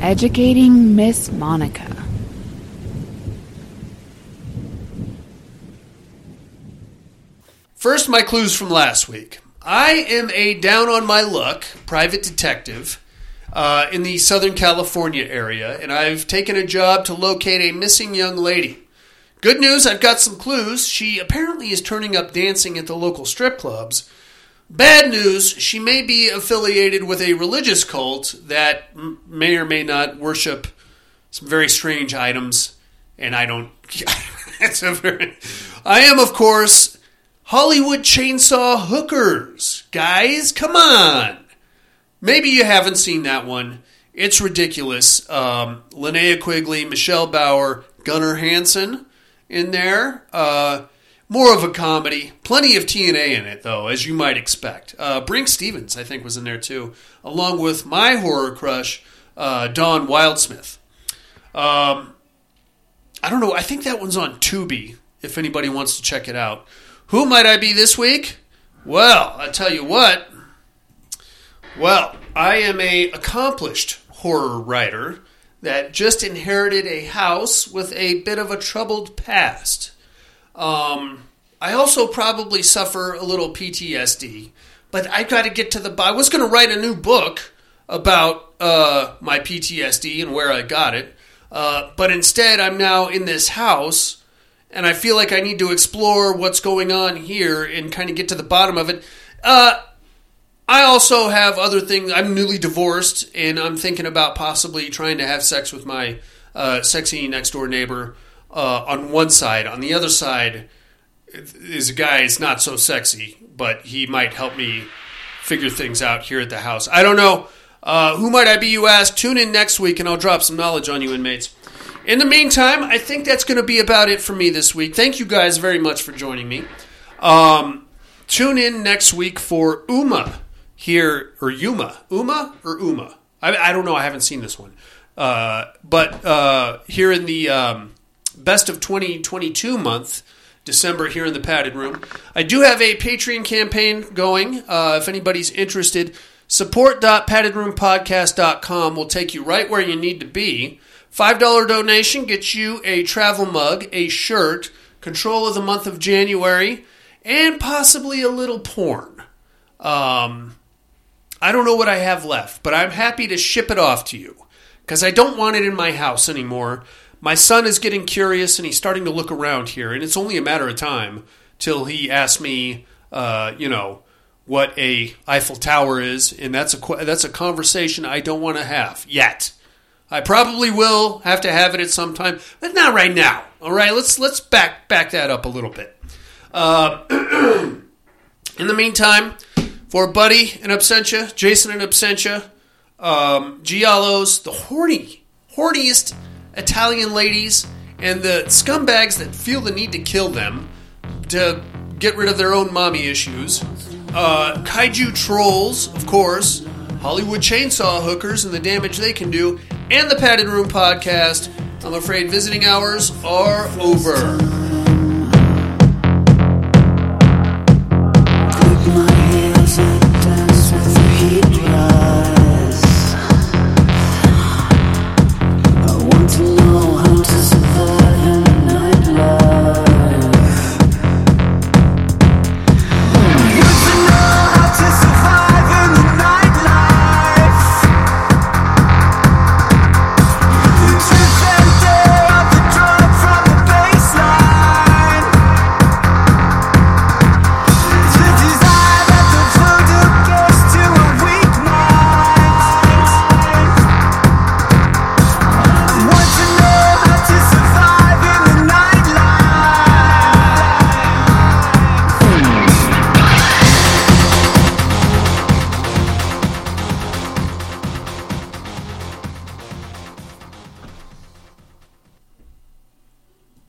Educating Miss Monica. First, my clues from last week. I am a down on my luck private detective uh, in the Southern California area, and I've taken a job to locate a missing young lady. Good news, I've got some clues. She apparently is turning up dancing at the local strip clubs. Bad news, she may be affiliated with a religious cult that m- may or may not worship some very strange items, and I don't. it's a very. I am, of course, Hollywood Chainsaw Hookers. Guys, come on. Maybe you haven't seen that one. It's ridiculous. Um, Linnea Quigley, Michelle Bauer, Gunnar Hansen in there. Uh, more of a comedy. Plenty of TNA in it, though, as you might expect. Uh, Brinke Stevens, I think, was in there too, along with my horror crush, uh, Dawn Wildsmith. Um, I don't know. I think that one's on Tubi. If anybody wants to check it out. Who might I be this week? Well, I tell you what. Well, I am a accomplished horror writer that just inherited a house with a bit of a troubled past. Um, I also probably suffer a little PTSD, but I got to get to the. I was going to write a new book about uh, my PTSD and where I got it, uh, but instead I'm now in this house, and I feel like I need to explore what's going on here and kind of get to the bottom of it. Uh, I also have other things. I'm newly divorced, and I'm thinking about possibly trying to have sex with my uh, sexy next door neighbor uh, on one side. On the other side is a guy who's not so sexy, but he might help me figure things out here at the house. I don't know. Uh, who might I be, you ask? Tune in next week, and I'll drop some knowledge on you, inmates. In the meantime, I think that's going to be about it for me this week. Thank you guys very much for joining me. Um, tune in next week for Uma here, or Yuma. Uma or Uma? I, I don't know. I haven't seen this one. Uh, but uh, here in the um, best of 2022 month, December, here in the padded room, I do have a Patreon campaign going. Uh, if anybody's interested, support.paddedroompodcast.com will take you right where you need to be. $5 donation gets you a travel mug, a shirt, control of the month of January, and possibly a little porn. Um, I don't know what I have left, but I'm happy to ship it off to you because I don't want it in my house anymore. My son is getting curious and he's starting to look around here, and it's only a matter of time till he asks me, uh, you know, what a Eiffel Tower is, and that's a that's a conversation I don't want to have yet. I probably will have to have it at some time, but not right now. All right, let's let's back back that up a little bit. Uh, in the meantime, for Buddy and absentia, Jason and absentia, um, giallos, the horny, horniest Italian ladies, and the scumbags that feel the need to kill them to get rid of their own mommy issues. Uh, kaiju trolls, of course. Hollywood chainsaw hookers and the damage they can do and the Padded Room podcast. I'm afraid visiting hours are over.